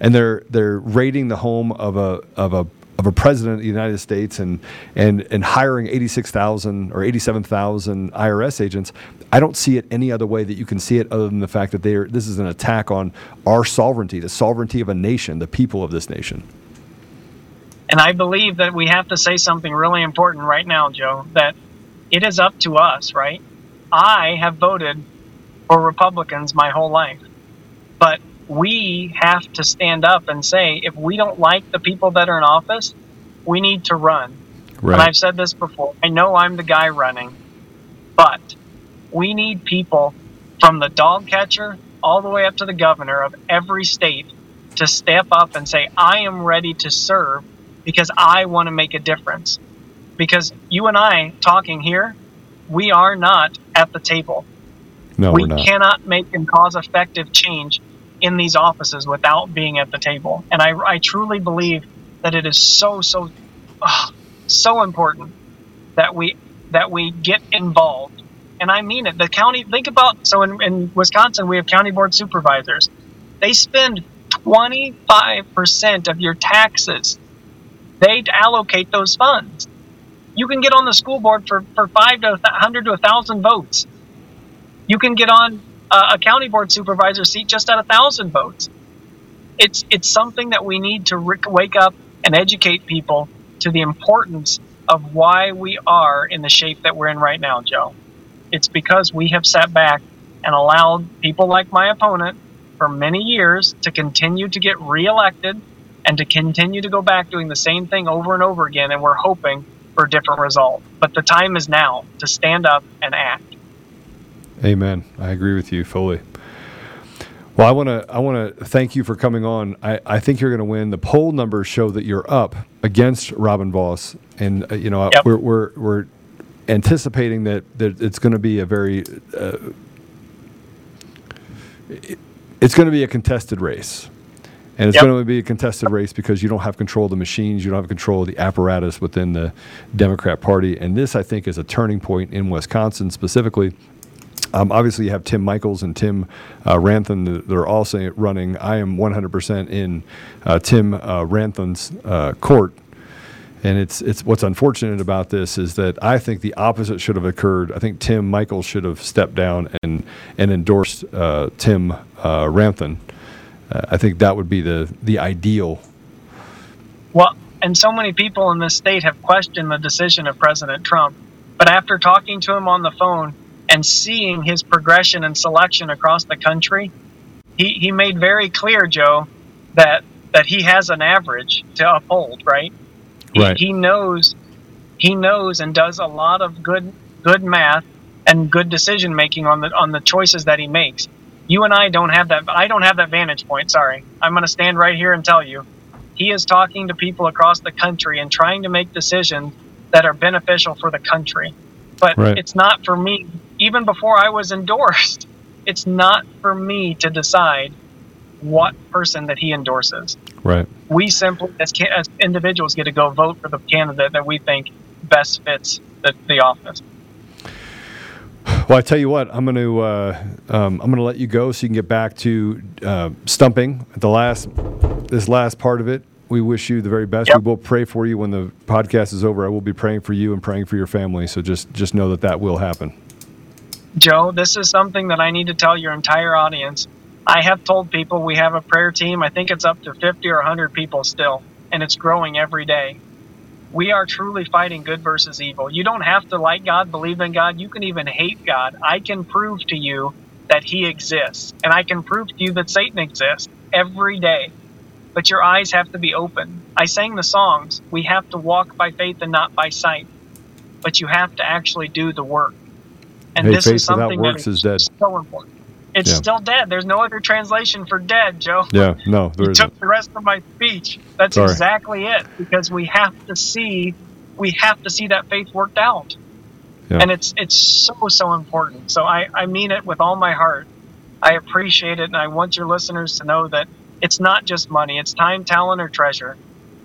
and they're they're raiding the home of a of a of a president of the United States and and and hiring 86,000 or 87,000 IRS agents, I don't see it any other way that you can see it other than the fact that they are this is an attack on our sovereignty, the sovereignty of a nation, the people of this nation. And I believe that we have to say something really important right now, Joe, that it is up to us, right? I have voted for Republicans my whole life. But we have to stand up and say if we don't like the people that are in office, we need to run. Right. And I've said this before. I know I'm the guy running, but we need people from the dog catcher all the way up to the governor of every state to step up and say, I am ready to serve because I want to make a difference. Because you and I talking here, we are not at the table. No, we we're not. cannot make and cause effective change in these offices without being at the table. And I, I truly believe that it is so so ah, so important that we that we get involved. And I mean it. The county think about so in, in Wisconsin we have county board supervisors. They spend twenty five percent of your taxes. They allocate those funds. You can get on the school board for, for five to a hundred to a thousand votes. You can get on uh, a county board supervisor seat just at a thousand votes. It's it's something that we need to rick, wake up and educate people to the importance of why we are in the shape that we're in right now, Joe. It's because we have sat back and allowed people like my opponent for many years to continue to get reelected and to continue to go back doing the same thing over and over again, and we're hoping for a different result. But the time is now to stand up and act. Amen. I agree with you fully. Well, I want to I want to thank you for coming on. I, I think you're going to win. The poll numbers show that you're up against Robin Vos, and uh, you know Yep. we're, we're we're anticipating that that it's going to be a very uh, it- it's going to be a contested race. And it's Yep. going to be a contested race because you don't have control of the machines, you don't have control of the apparatus within the Democrat Party. And this, I think, is a turning point in Wisconsin specifically. Um, obviously, you have Tim Michels and Tim uh, Ramthun. They're also running. I am 100% in uh, Tim uh, uh, court. And it's it's what's unfortunate about this is that I think the opposite should have occurred. I think Tim Michels should have stepped down and and endorsed uh, Tim uh, Ramthun. I think that would be the the ideal. Well, and so many people in this state have questioned the decision of President Trump. But after talking to him on the phone and seeing his progression and selection across the country, he, he made very clear, Joe, that that he has an average to uphold, right? He, Right. he knows he knows and does a lot of good good math and good decision making on the on the choices that he makes. You and I don't have that I don't have that vantage point, sorry. I'm going to stand right here and tell you he is talking to people across the country and trying to make decisions that are beneficial for the country. But Right. it's not for me, even before I was endorsed, it's not for me to decide what person that he endorses. Right. We simply, as, as individuals, get to go vote for the candidate that we think best fits the, the office. Well, I tell you what, I'm going to uh, um, I'm going to let you go so you can get back to uh, stumping. The last this last part of it, we wish you the very best. We will pray for you when the podcast is over. I will be praying for you and praying for your family. So just just know that that will happen. Joe, this is something that I need to tell your entire audience. I have told people we have a prayer team. I think it's up to 50 or 100 people still, and it's growing every day. We are truly fighting good versus evil. You don't have to like God, believe in God. You can even hate God. I can prove to you that He exists, and I can prove to you that Satan exists every day. But your eyes have to be open. I sang the songs. We have to walk by faith and not by sight. But you have to actually do the work. And Hey, this is something works that is dead. so important. It's Yeah. still dead. There's no other translation for dead, Joe. Yeah, no, there you isn't. took the rest of my speech. That's Sorry. exactly it. Because we have to see, we have to see that faith worked out, Yeah. and it's it's so so important. So I I mean it with all my heart. I appreciate it, and I want your listeners to know that it's not just money. It's time, talent, or treasure.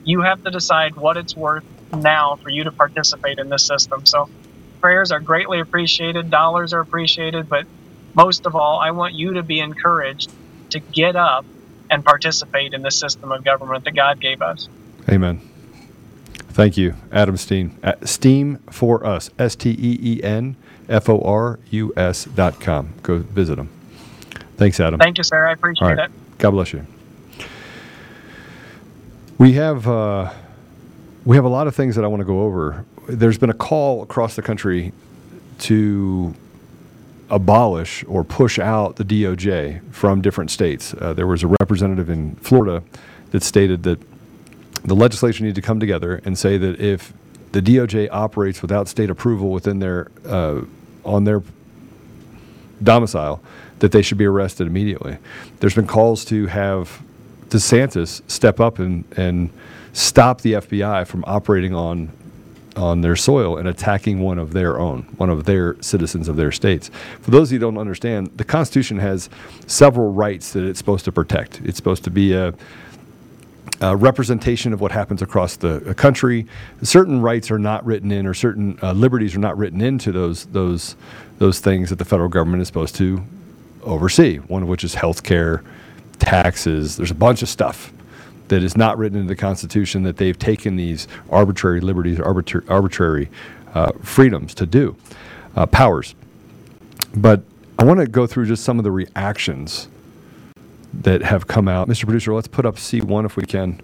You have to decide what it's worth now for you to participate in this system. So prayers are greatly appreciated, dollars are appreciated, but most of all, I want you to be encouraged to get up and participate in the system of government that God gave us. Amen. Thank you, Adam Steen. At Steen for Us, S T E E N F O R U S dot com. Go visit them. Thanks, Adam. Thank you, sir. I appreciate right. it. God bless you. We have uh, we have a lot of things that I want to go over. There's been a call across the country to abolish or push out the DOJ from different states. Uh, there was a representative in Florida that stated that the legislature needed to come together and say that if the DOJ operates without state approval within their uh, on their domicile, that they should be arrested immediately. There's been calls to have DeSantis step up and, and stop the FBI from operating on on their soil and attacking one of their own, one of their citizens of their states. For those of you who don't understand, the Constitution has several rights that it's supposed to protect. It's supposed to be a, a representation of what happens across the country. Certain rights are not written in, or certain uh, liberties are not written into those those those things that the federal government is supposed to oversee. One of which is health care, taxes. There's a bunch of stuff that is not written into the Constitution that they've taken these arbitrary liberties, arbitra- arbitrary uh, freedoms to do, uh, powers. But I want to go through just some of the reactions that have come out. Mr. Producer, let's put up C1 if we can.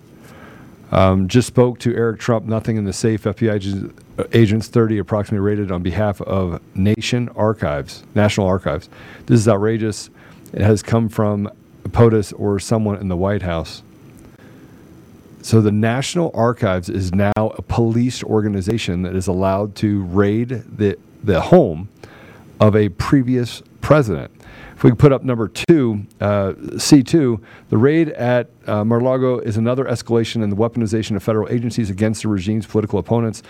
Um, just spoke to Eric Trump, nothing in the safe. FBI agents, uh, agents 30 approximately rated on behalf of Nation Archives, National Archives. This is outrageous. It has come from POTUS or someone in the White House. So the National Archives is now a police organization that is allowed to raid the the home of a previous president. If we put up number two, uh, C2, the raid at uh, Mar-a-Lago is another escalation in the weaponization of federal agencies against the regime's political opponents.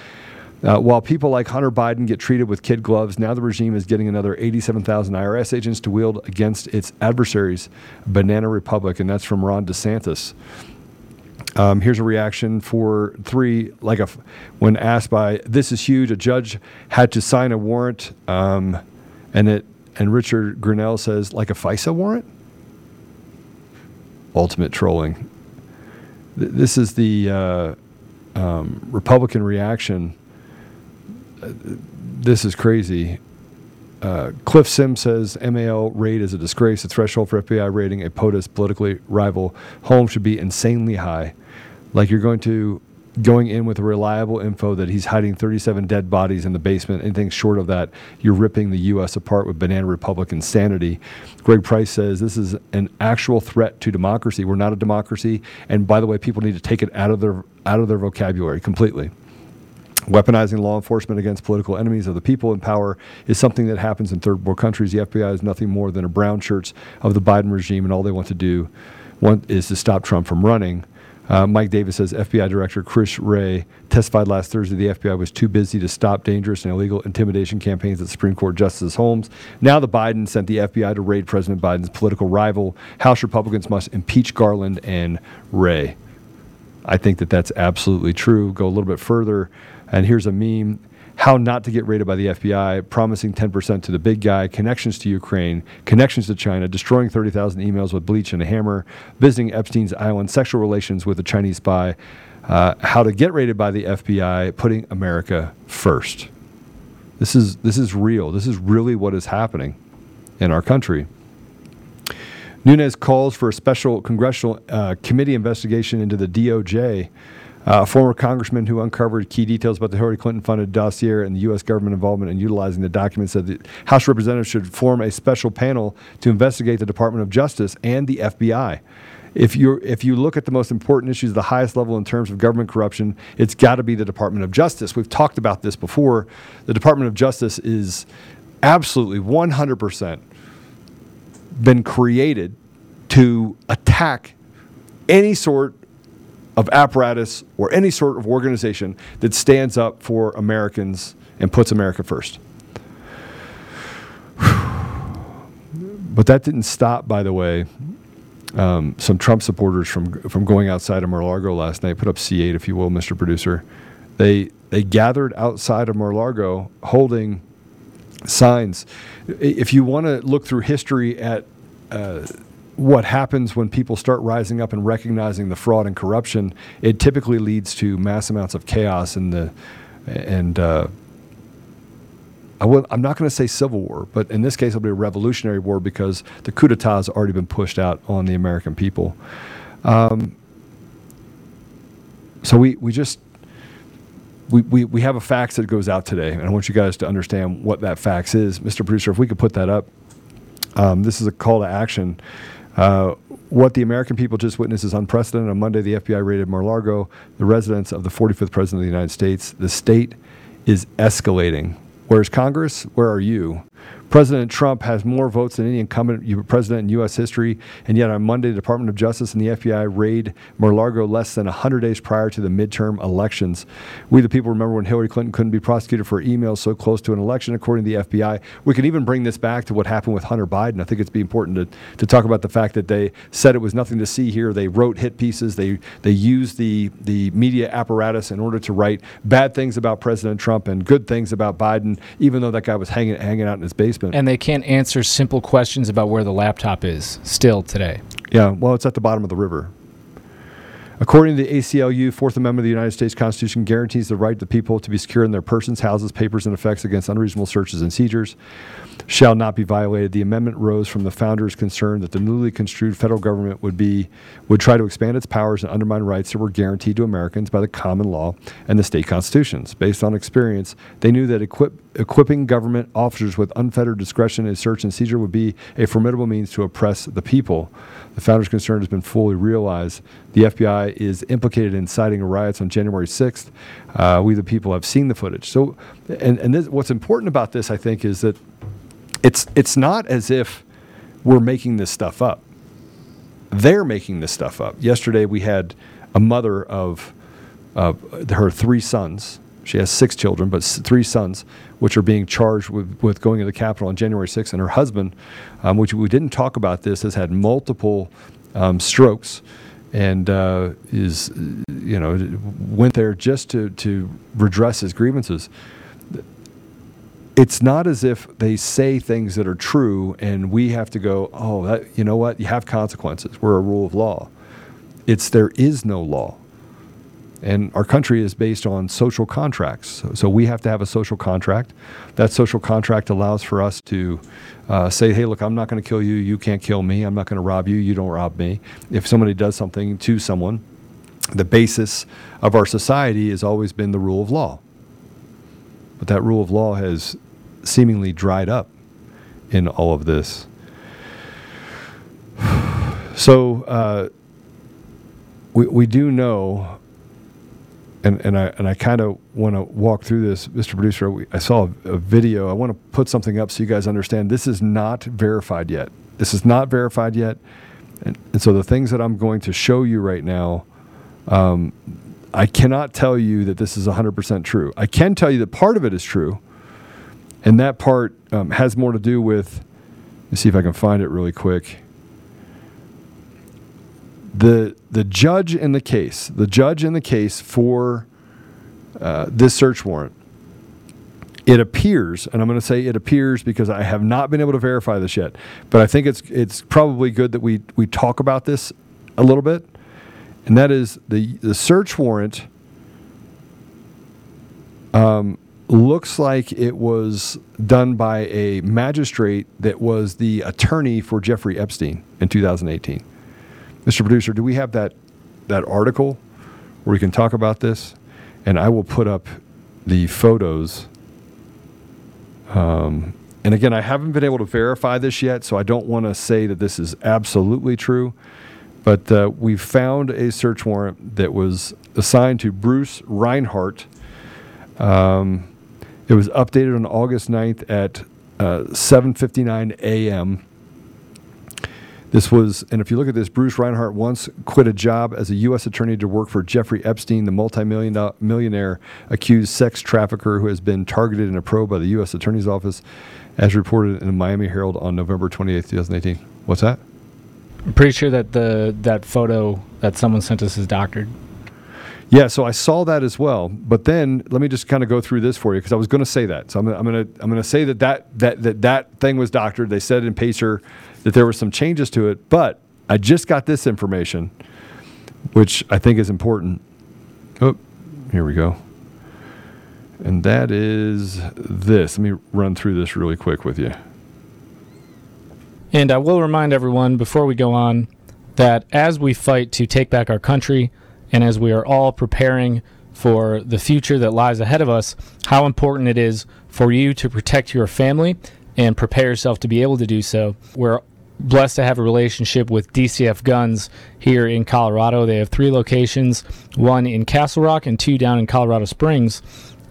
Uh, while people like Hunter Biden get treated with kid gloves, now the regime is getting another 87,000 IRS agents to wield against its adversaries, Banana Republic, and that's from Ron DeSantis. Um, here's a reaction for three. Like a, when asked by this is huge, a judge had to sign a warrant, um, and it and Richard Grenell says like a FISA warrant. Ultimate trolling. Th- this is the uh, um, Republican reaction. Uh, this is crazy. Uh, Cliff Sims says MAL raid is a disgrace. The threshold for FBI raiding a POTUS politically rival home should be insanely high. Like you're going to going in with reliable info that he's hiding 37 dead bodies in the basement. Anything short of that, you're ripping the U.S. apart with banana republic insanity. Greg Price says this is an actual threat to democracy. We're not a democracy, and by the way, people need to take it out of their out of their vocabulary completely. Weaponizing law enforcement against political enemies of the people in power is something that happens in third world countries. The FBI is nothing more than a brown shirts of the Biden regime, and all they want to do want, is to stop Trump from running. Uh, Mike Davis says FBI Director Chris Wray testified last Thursday the FBI was too busy to stop dangerous and illegal intimidation campaigns at Supreme Court Justice Holmes. Now the Biden sent the FBI to raid President Biden's political rival. House Republicans must impeach Garland and Wray. I think that that's absolutely true. Go a little bit further, and here's a meme how not to get raided by the FBI, promising 10% to the big guy, connections to Ukraine, connections to China, destroying 30,000 emails with bleach and a hammer, visiting Epstein's island, sexual relations with a Chinese spy, uh, how to get raided by the FBI, putting America first. This is, this is real. This is really what is happening in our country. Nunes calls for a special congressional uh, committee investigation into the DOJ. Uh, a former congressman who uncovered key details about the Hillary Clinton funded dossier and the U.S. government involvement in utilizing the documents said the House representatives should form a special panel to investigate the Department of Justice and the FBI. If you if you look at the most important issues, the highest level in terms of government corruption, it's got to be the Department of Justice. We've talked about this before. The Department of Justice is absolutely 100% been created to attack any sort of apparatus or any sort of organization that stands up for Americans and puts America first. But that didn't stop, by the way, um, some Trump supporters from from going outside of Mar-a-Lago last night. Put up C8, if you will, Mr. Producer. They they gathered outside of Mar-a-Lago holding signs. If you want to look through history at uh, what happens when people start rising up and recognizing the fraud and corruption, it typically leads to mass amounts of chaos and the and uh, I will, I'm not going to say civil war, but in this case, it'll be a revolutionary war because the coup d'état has already been pushed out on the American people. Um, so we, we just we, we, we have a fax that goes out today, and I want you guys to understand what that fax is. Mr. Producer, if we could put that up. Um, this is a call to action. Uh, what the American people just witnessed is unprecedented. On Monday, the FBI raided Mar-Lago, the residence of the 45th President of the United States. The state is escalating. Where's Congress? Where are you? President Trump has more votes than any incumbent president in U.S. history, and yet on Monday, the Department of Justice and the FBI raid Mar-a-Lago less than 100 days prior to the midterm elections. We, the people, remember when Hillary Clinton couldn't be prosecuted for emails so close to an election, according to the FBI. We can even bring this back to what happened with Hunter Biden. I think it's be important to, to talk about the fact that they said it was nothing to see here. They wrote hit pieces. They they used the the media apparatus in order to write bad things about President Trump and good things about Biden, even though that guy was hanging hanging out in his basement basement. And they can't answer simple questions about where the laptop is still today. Yeah, well, it's at the bottom of the river. According to the ACLU, Fourth Amendment of the United States Constitution guarantees the right of the people to be secure in their persons, houses, papers, and effects against unreasonable searches and seizures shall not be violated. The amendment rose from the founders' concern that the newly construed federal government would be would try to expand its powers and undermine rights that were guaranteed to Americans by the common law and the state constitutions. Based on experience, they knew that equip, equipping government officers with unfettered discretion in search and seizure would be a formidable means to oppress the people. The founders' concern has been fully realized. The FBI is implicated in inciting riots on January 6th. Uh, we, the people, have seen the footage. So, and, and this, what's important about this, I think, is that it's, it's not as if we're making this stuff up. They're making this stuff up. Yesterday, we had a mother of uh, her three sons. She has six children, but three sons which are being charged with, with going to the Capitol on January 6th. And her husband, um, which we didn't talk about this, has had multiple um, strokes and uh, is, you know, went there just to, to redress his grievances. It's not as if they say things that are true and we have to go, oh, that, you know what? You have consequences. We're a rule of law. It's there is no law. And our country is based on social contracts. So, so, we have to have a social contract. That social contract allows for us to uh, say, hey, look, I'm not going to kill you. You can't kill me. I'm not going to rob you. You don't rob me. If somebody does something to someone, the basis of our society has always been the rule of law. But that rule of law has seemingly dried up in all of this. So uh, we, we do know and, and I and I kind of want to walk through this, Mr. Producer. We, I saw a, a, video. I want to put something up so you guys understand. This is not verified yet. This is not verified yet, and, and so the things that I'm going to show you right now, um, I cannot tell you that this is 100% true. I can tell you that part of it is true, and that part um, has more to do with. Let me see if I can find it really quick the the judge in the case, the judge in the case for uh, this search warrant, it appears, and I'm going to say it appears because I have not been able to verify this yet, but I think it's it's probably good that we we talk about this a little bit, and that is the the search warrant. Um, looks like it was done by a magistrate that was the attorney for Jeffrey Epstein in 2018. Mr. Producer, do we have that that article where we can talk about this? And I will put up the photos. Um, and again, I haven't been able to verify this yet, so I don't want to say that this is absolutely true. But uh, we found a search warrant that was assigned to Bruce Reinhart. Um, it was updated on August 9th at uh, 7:59 a.m. This was, and if you look at this, Bruce Reinhart once quit a job as a U.S. attorney to work for Jeffrey Epstein, the multimillion millionaire accused sex trafficker who has been targeted in a probe by the U.S. Attorney's Office, as reported in the Miami Herald on November 28, 2018. What's that? I'm pretty sure that the that photo that someone sent us is doctored. Yeah, so I saw that as well. But then let me just kind of go through this for you because I was going to say that. So I'm, I'm going to I'm going to say that that, that that that thing was doctored. They said in Pacer that there were some changes to it, but I just got this information, which I think is important. Oh, here we go. And that is this. Let me run through this really quick with you. And I will remind everyone before we go on that as we fight to take back our country and as we are all preparing for the future that lies ahead of us, how important it is for you to protect your family and prepare yourself to be able to do so. We're blessed to have a relationship with DCF Guns here in Colorado. They have three locations one in Castle Rock and two down in Colorado Springs.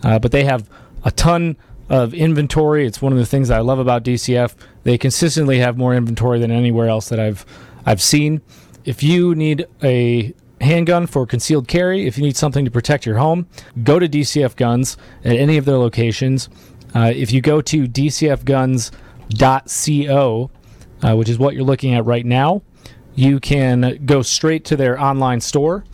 Uh, but they have a ton of inventory. It's one of the things I love about DCF. They consistently have more inventory than anywhere else that I've I've seen. If you need a handgun for concealed carry, if you need something to protect your home, go to DCF Guns at any of their locations. Uh, if you go to dcfguns.co, uh, which is what you're looking at right now, you can go straight to their online store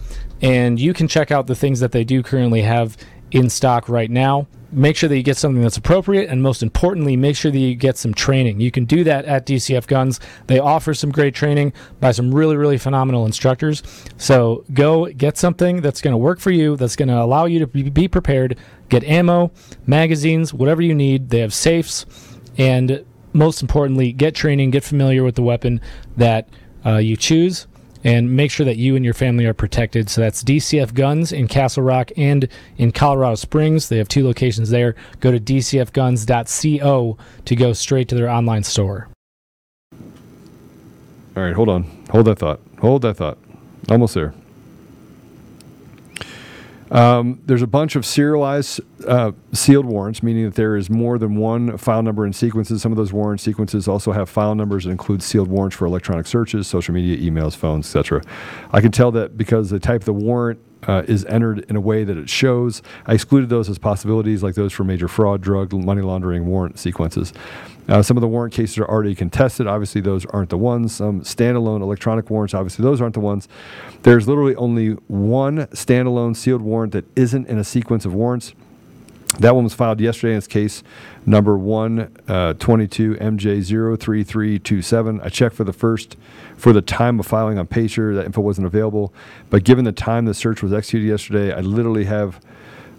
and you can check out the things that they do currently have in stock right now. Make sure that you get something that's appropriate, and most importantly, make sure that you get some training. You can do that at DCF Guns. They offer some great training by some really, really phenomenal instructors. So go get something that's going to work for you, that's going to allow you to be prepared. Get ammo, magazines, whatever you need. They have safes, and most importantly, get training, get familiar with the weapon that uh, you choose and make sure that you and your family are protected. So that's DCF Guns in Castle Rock and in Colorado Springs. They have two locations there. Go to dcfguns.co to go straight to their online store. All right, hold on. Hold that thought. Hold that thought. Almost there. Um, there's a bunch of serialized uh, sealed warrants, meaning that there is more than one file number in sequences. Some of those warrant sequences also have file numbers that include sealed warrants for electronic searches, social media, emails, phones, etc. I can tell that because the type of the warrant uh, is entered in a way that it shows. I excluded those as possibilities, like those for major fraud, drug, money laundering warrant sequences. Uh, some of the warrant cases are already contested. Obviously, those aren't the ones. Some standalone electronic warrants, obviously, those aren't the ones. There's literally only one standalone sealed warrant that isn't in a sequence of warrants. That one was filed yesterday in its case number 122 uh, MJ03327. I checked for the first, for the time of filing on Pacer. That info wasn't available. But given the time the search was executed yesterday, I literally have,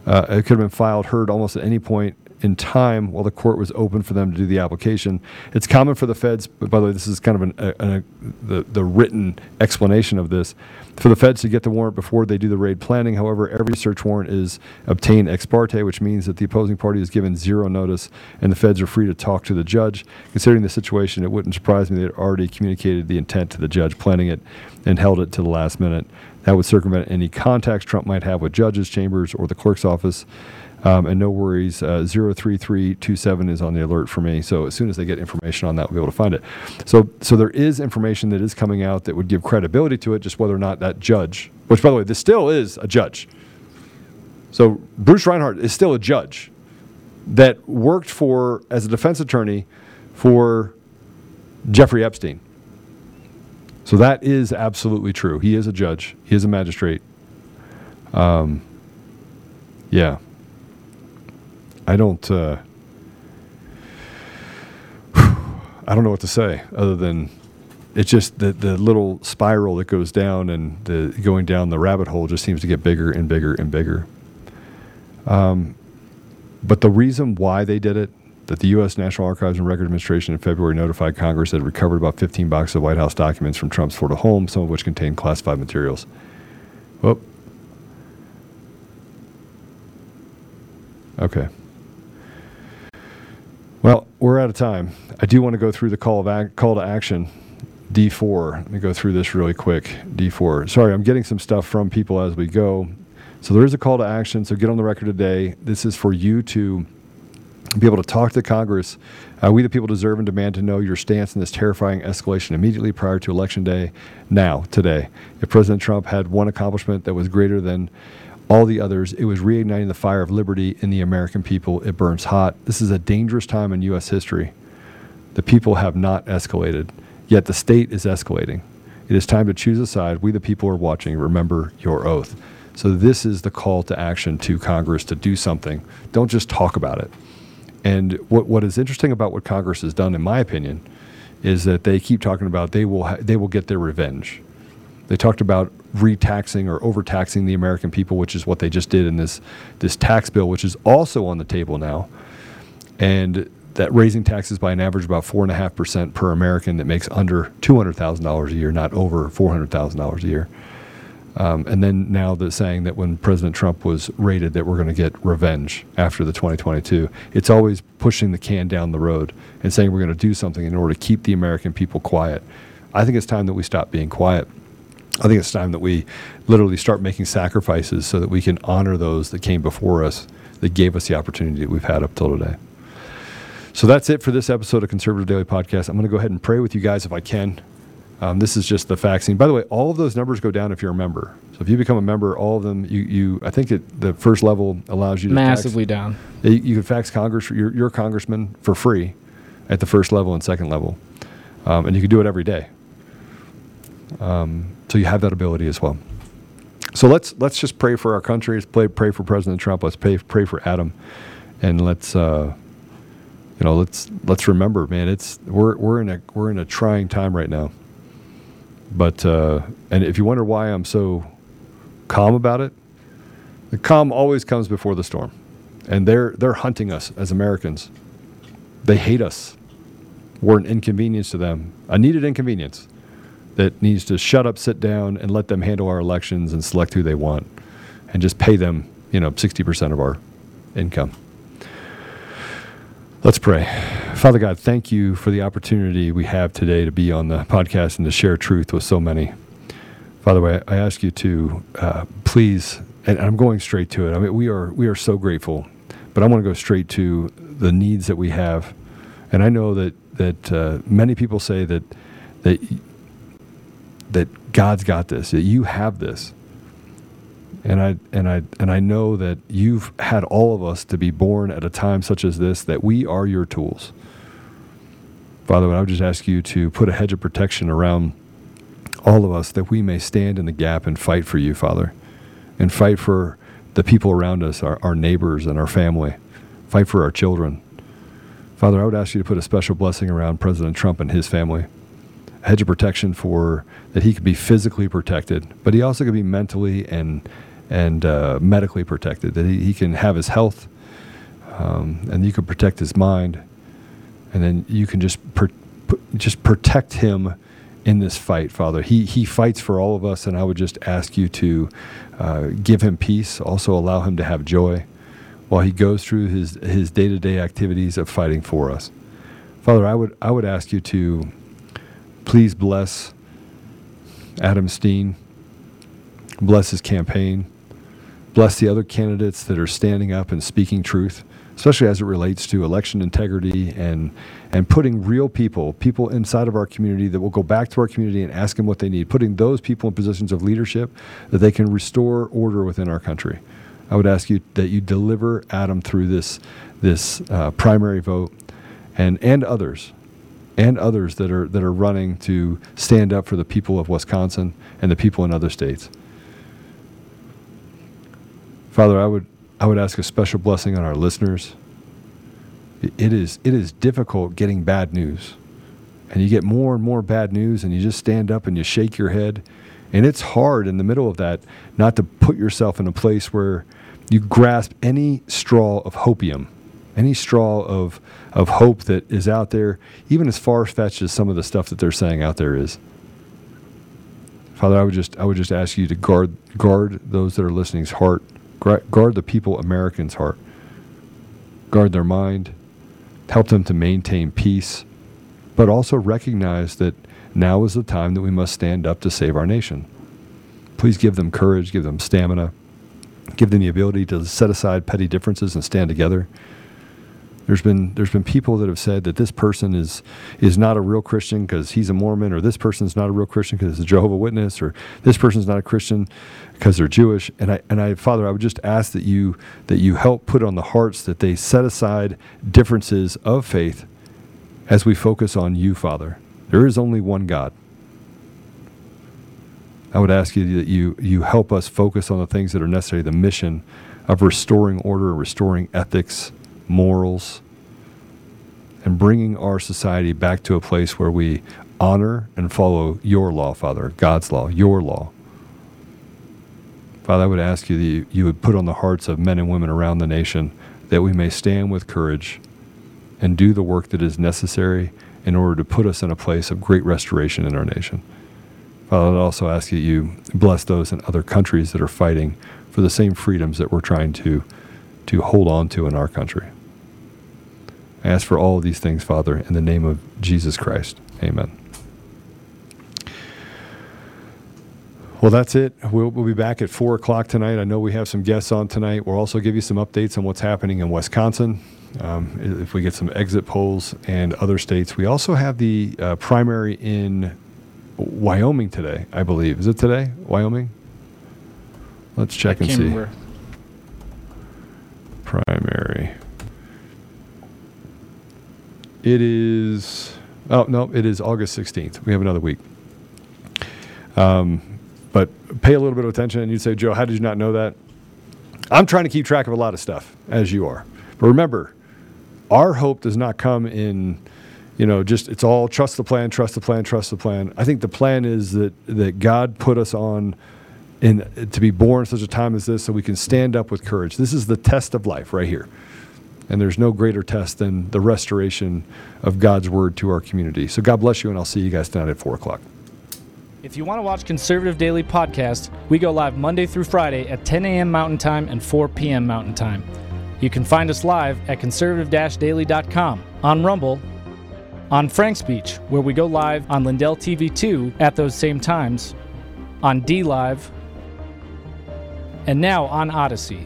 uh, it could have been filed, heard almost at any point in time while the court was open for them to do the application. It's common for the feds, but by the way, this is kind of an, a, a, the, the written explanation of this, for the feds to get the warrant before they do the raid planning. However, every search warrant is obtained ex parte, which means that the opposing party is given zero notice and the feds are free to talk to the judge. Considering the situation, it wouldn't surprise me they had already communicated the intent to the judge planning it and held it to the last minute. That would circumvent any contacts Trump might have with judges' chambers or the clerk's office. Um, and no worries, uh, 03327 is on the alert for me. So as soon as they get information on that, we'll be able to find it. So, so there is information that is coming out that would give credibility to it, just whether or not that judge, which by the way, this still is a judge. So Bruce Reinhart is still a judge that worked for, as a defense attorney for Jeffrey Epstein. So that is absolutely true. He is a judge, he is a magistrate. Um, yeah. I don't. Uh, I don't know what to say other than it's just the the little spiral that goes down and the going down the rabbit hole just seems to get bigger and bigger and bigger. Um, but the reason why they did it, that the U.S. National Archives and Record Administration in February notified Congress that it recovered about 15 boxes of White House documents from Trump's Florida home, some of which contained classified materials. Well, okay. Well, we're out of time. I do want to go through the call of ac- call to action. D4. Let me go through this really quick. D4. Sorry, I'm getting some stuff from people as we go. So there is a call to action. So get on the record today. This is for you to be able to talk to Congress. Uh, we, the people, deserve and demand to know your stance in this terrifying escalation immediately prior to Election Day, now, today. If President Trump had one accomplishment that was greater than all the others. It was reigniting the fire of liberty in the American people. It burns hot. This is a dangerous time in U.S. history. The people have not escalated, yet the state is escalating. It is time to choose a side. We, the people, are watching. Remember your oath. So, this is the call to action to Congress to do something. Don't just talk about it. And what, what is interesting about what Congress has done, in my opinion, is that they keep talking about they will ha- they will get their revenge. They talked about retaxing or overtaxing the American people, which is what they just did in this this tax bill, which is also on the table now, and that raising taxes by an average about four and a half percent per American that makes under two hundred thousand dollars a year, not over four hundred thousand dollars a year. Um, and then now they're saying that when President Trump was raided, that we're going to get revenge after the 2022. It's always pushing the can down the road and saying we're going to do something in order to keep the American people quiet. I think it's time that we stop being quiet. I think it's time that we literally start making sacrifices so that we can honor those that came before us, that gave us the opportunity that we've had up till today. So that's it for this episode of Conservative Daily Podcast. I'm going to go ahead and pray with you guys if I can. Um, this is just the vaccine. By the way, all of those numbers go down if you're a member. So if you become a member, all of them, you, you I think it, the first level allows you to Massively fax, down. You, you can fax Congress, your, your congressman for free at the first level and second level. Um, and you can do it every day. Um, so you have that ability as well. So let's let's just pray for our country. Let's pray, pray for President Trump. Let's pray pray for Adam, and let's uh, you know let's let's remember, man. It's we're we're in a we're in a trying time right now. But uh, and if you wonder why I'm so calm about it, the calm always comes before the storm, and they're they're hunting us as Americans. They hate us. We're an inconvenience to them, a needed inconvenience that needs to shut up, sit down, and let them handle our elections and select who they want, and just pay them, you know, sixty percent of our income. Let's pray. Father God, thank you for the opportunity we have today to be on the podcast and to share truth with so many. Father, I, I ask you to uh, please, and I'm going straight to it. I mean, we are we are so grateful, but I want to go straight to the needs that we have, and I know that that uh, many people say that that that God's got this, that you have this. And I and I and I know that you've had all of us to be born at a time such as this that we are your tools. Father, I would just ask you to put a hedge of protection around all of us that we may stand in the gap and fight for you, Father, and fight for the people around us, our, our neighbors and our family, fight for our children. Father, I would ask you to put a special blessing around President Trump and his family, hedge of protection for that he could be physically protected, but he also could be mentally and and uh, medically protected, that he, he can have his health, um, and you can protect his mind, and then you can just per, just protect him in this fight, Father. He he fights for all of us, and I would just ask you to uh, give him peace, also allow him to have joy while he goes through his his day to day activities of fighting for us. Father, I would I would ask you to please bless Adam Steen, bless his campaign, bless the other candidates that are standing up and speaking truth, especially as it relates to election integrity and and putting real people, people inside of our community that will go back to our community and ask them what they need, putting those people in positions of leadership that they can restore order within our country. I would ask you that you deliver Adam through this this uh, primary vote, and and others, and others that are that are running to stand up for the people of Wisconsin and the people in other states. Father, I would I would ask a special blessing on our listeners. It is it is difficult getting bad news. And you get more and more bad news and you just stand up and you shake your head. And it's hard in the middle of that not to put yourself in a place where you grasp any straw of hopium, any straw of of hope that is out there, even as far fetched as some of the stuff that they're saying out there is. Father, I would just I would just ask you to guard guard those that are listening's heart guard the people Americans' heart, guard their mind, help them to maintain peace, but also recognize that now is the time that we must stand up to save our nation. Please give them courage, give them stamina, give them the ability to set aside petty differences and stand together. There's been there's been people that have said that this person is is not a real Christian because he's a Mormon, or this person's not a real Christian because it's a Jehovah Witness, or this person's not a Christian because they're Jewish. And I and I, Father, I would just ask that you that you help put on the hearts that they set aside differences of faith as we focus on you, Father. There is only one God. I would ask you that you you help us focus on the things that are necessary, the mission of restoring order, restoring ethics morals, and bringing our society back to a place where we honor and follow your law, Father, God's law, your law. Father, I would ask you that you, you would put on the hearts of men and women around the nation that we may stand with courage and do the work that is necessary in order to put us in a place of great restoration in our nation. Father, I'd also ask that you bless those in other countries that are fighting for the same freedoms that we're trying to, to hold on to in our country. I ask for all of these things, Father, in the name of Jesus Christ. Amen. Well, that's it. We'll, we'll be back at 4 o'clock tonight. I know we have some guests on tonight. We'll also give you some updates on what's happening in Wisconsin. Um, if we get some exit polls and other states, we also have the uh, primary in Wyoming today, I believe. Is it today, Wyoming? Let's check and see. Remember. Primary. It is. Oh no, it is August 16th. We have another week. Um, but pay a little bit of attention, and you'd say, Joe, how did you not know that? I'm trying to keep track of a lot of stuff, as you are. But remember, our hope does not come in, you know, just it's all trust the plan, trust the plan, trust the plan. I think the plan is that that God put us on in to be born such a time as this so we can stand up with courage. This is the test of life right here. And there's no greater test than the restoration of God's word to our community. So God bless you, and I'll see you guys tonight at 4 o'clock. If you want to watch Conservative Daily Podcast, we go live Monday through Friday at 10 a.m. Mountain Time and 4 p.m. Mountain Time. You can find us live at conservative-daily.com, on Rumble, on FrankSpeech, where we go live on Lindell TV 2 at those same times, on D Live, and now on Odysee.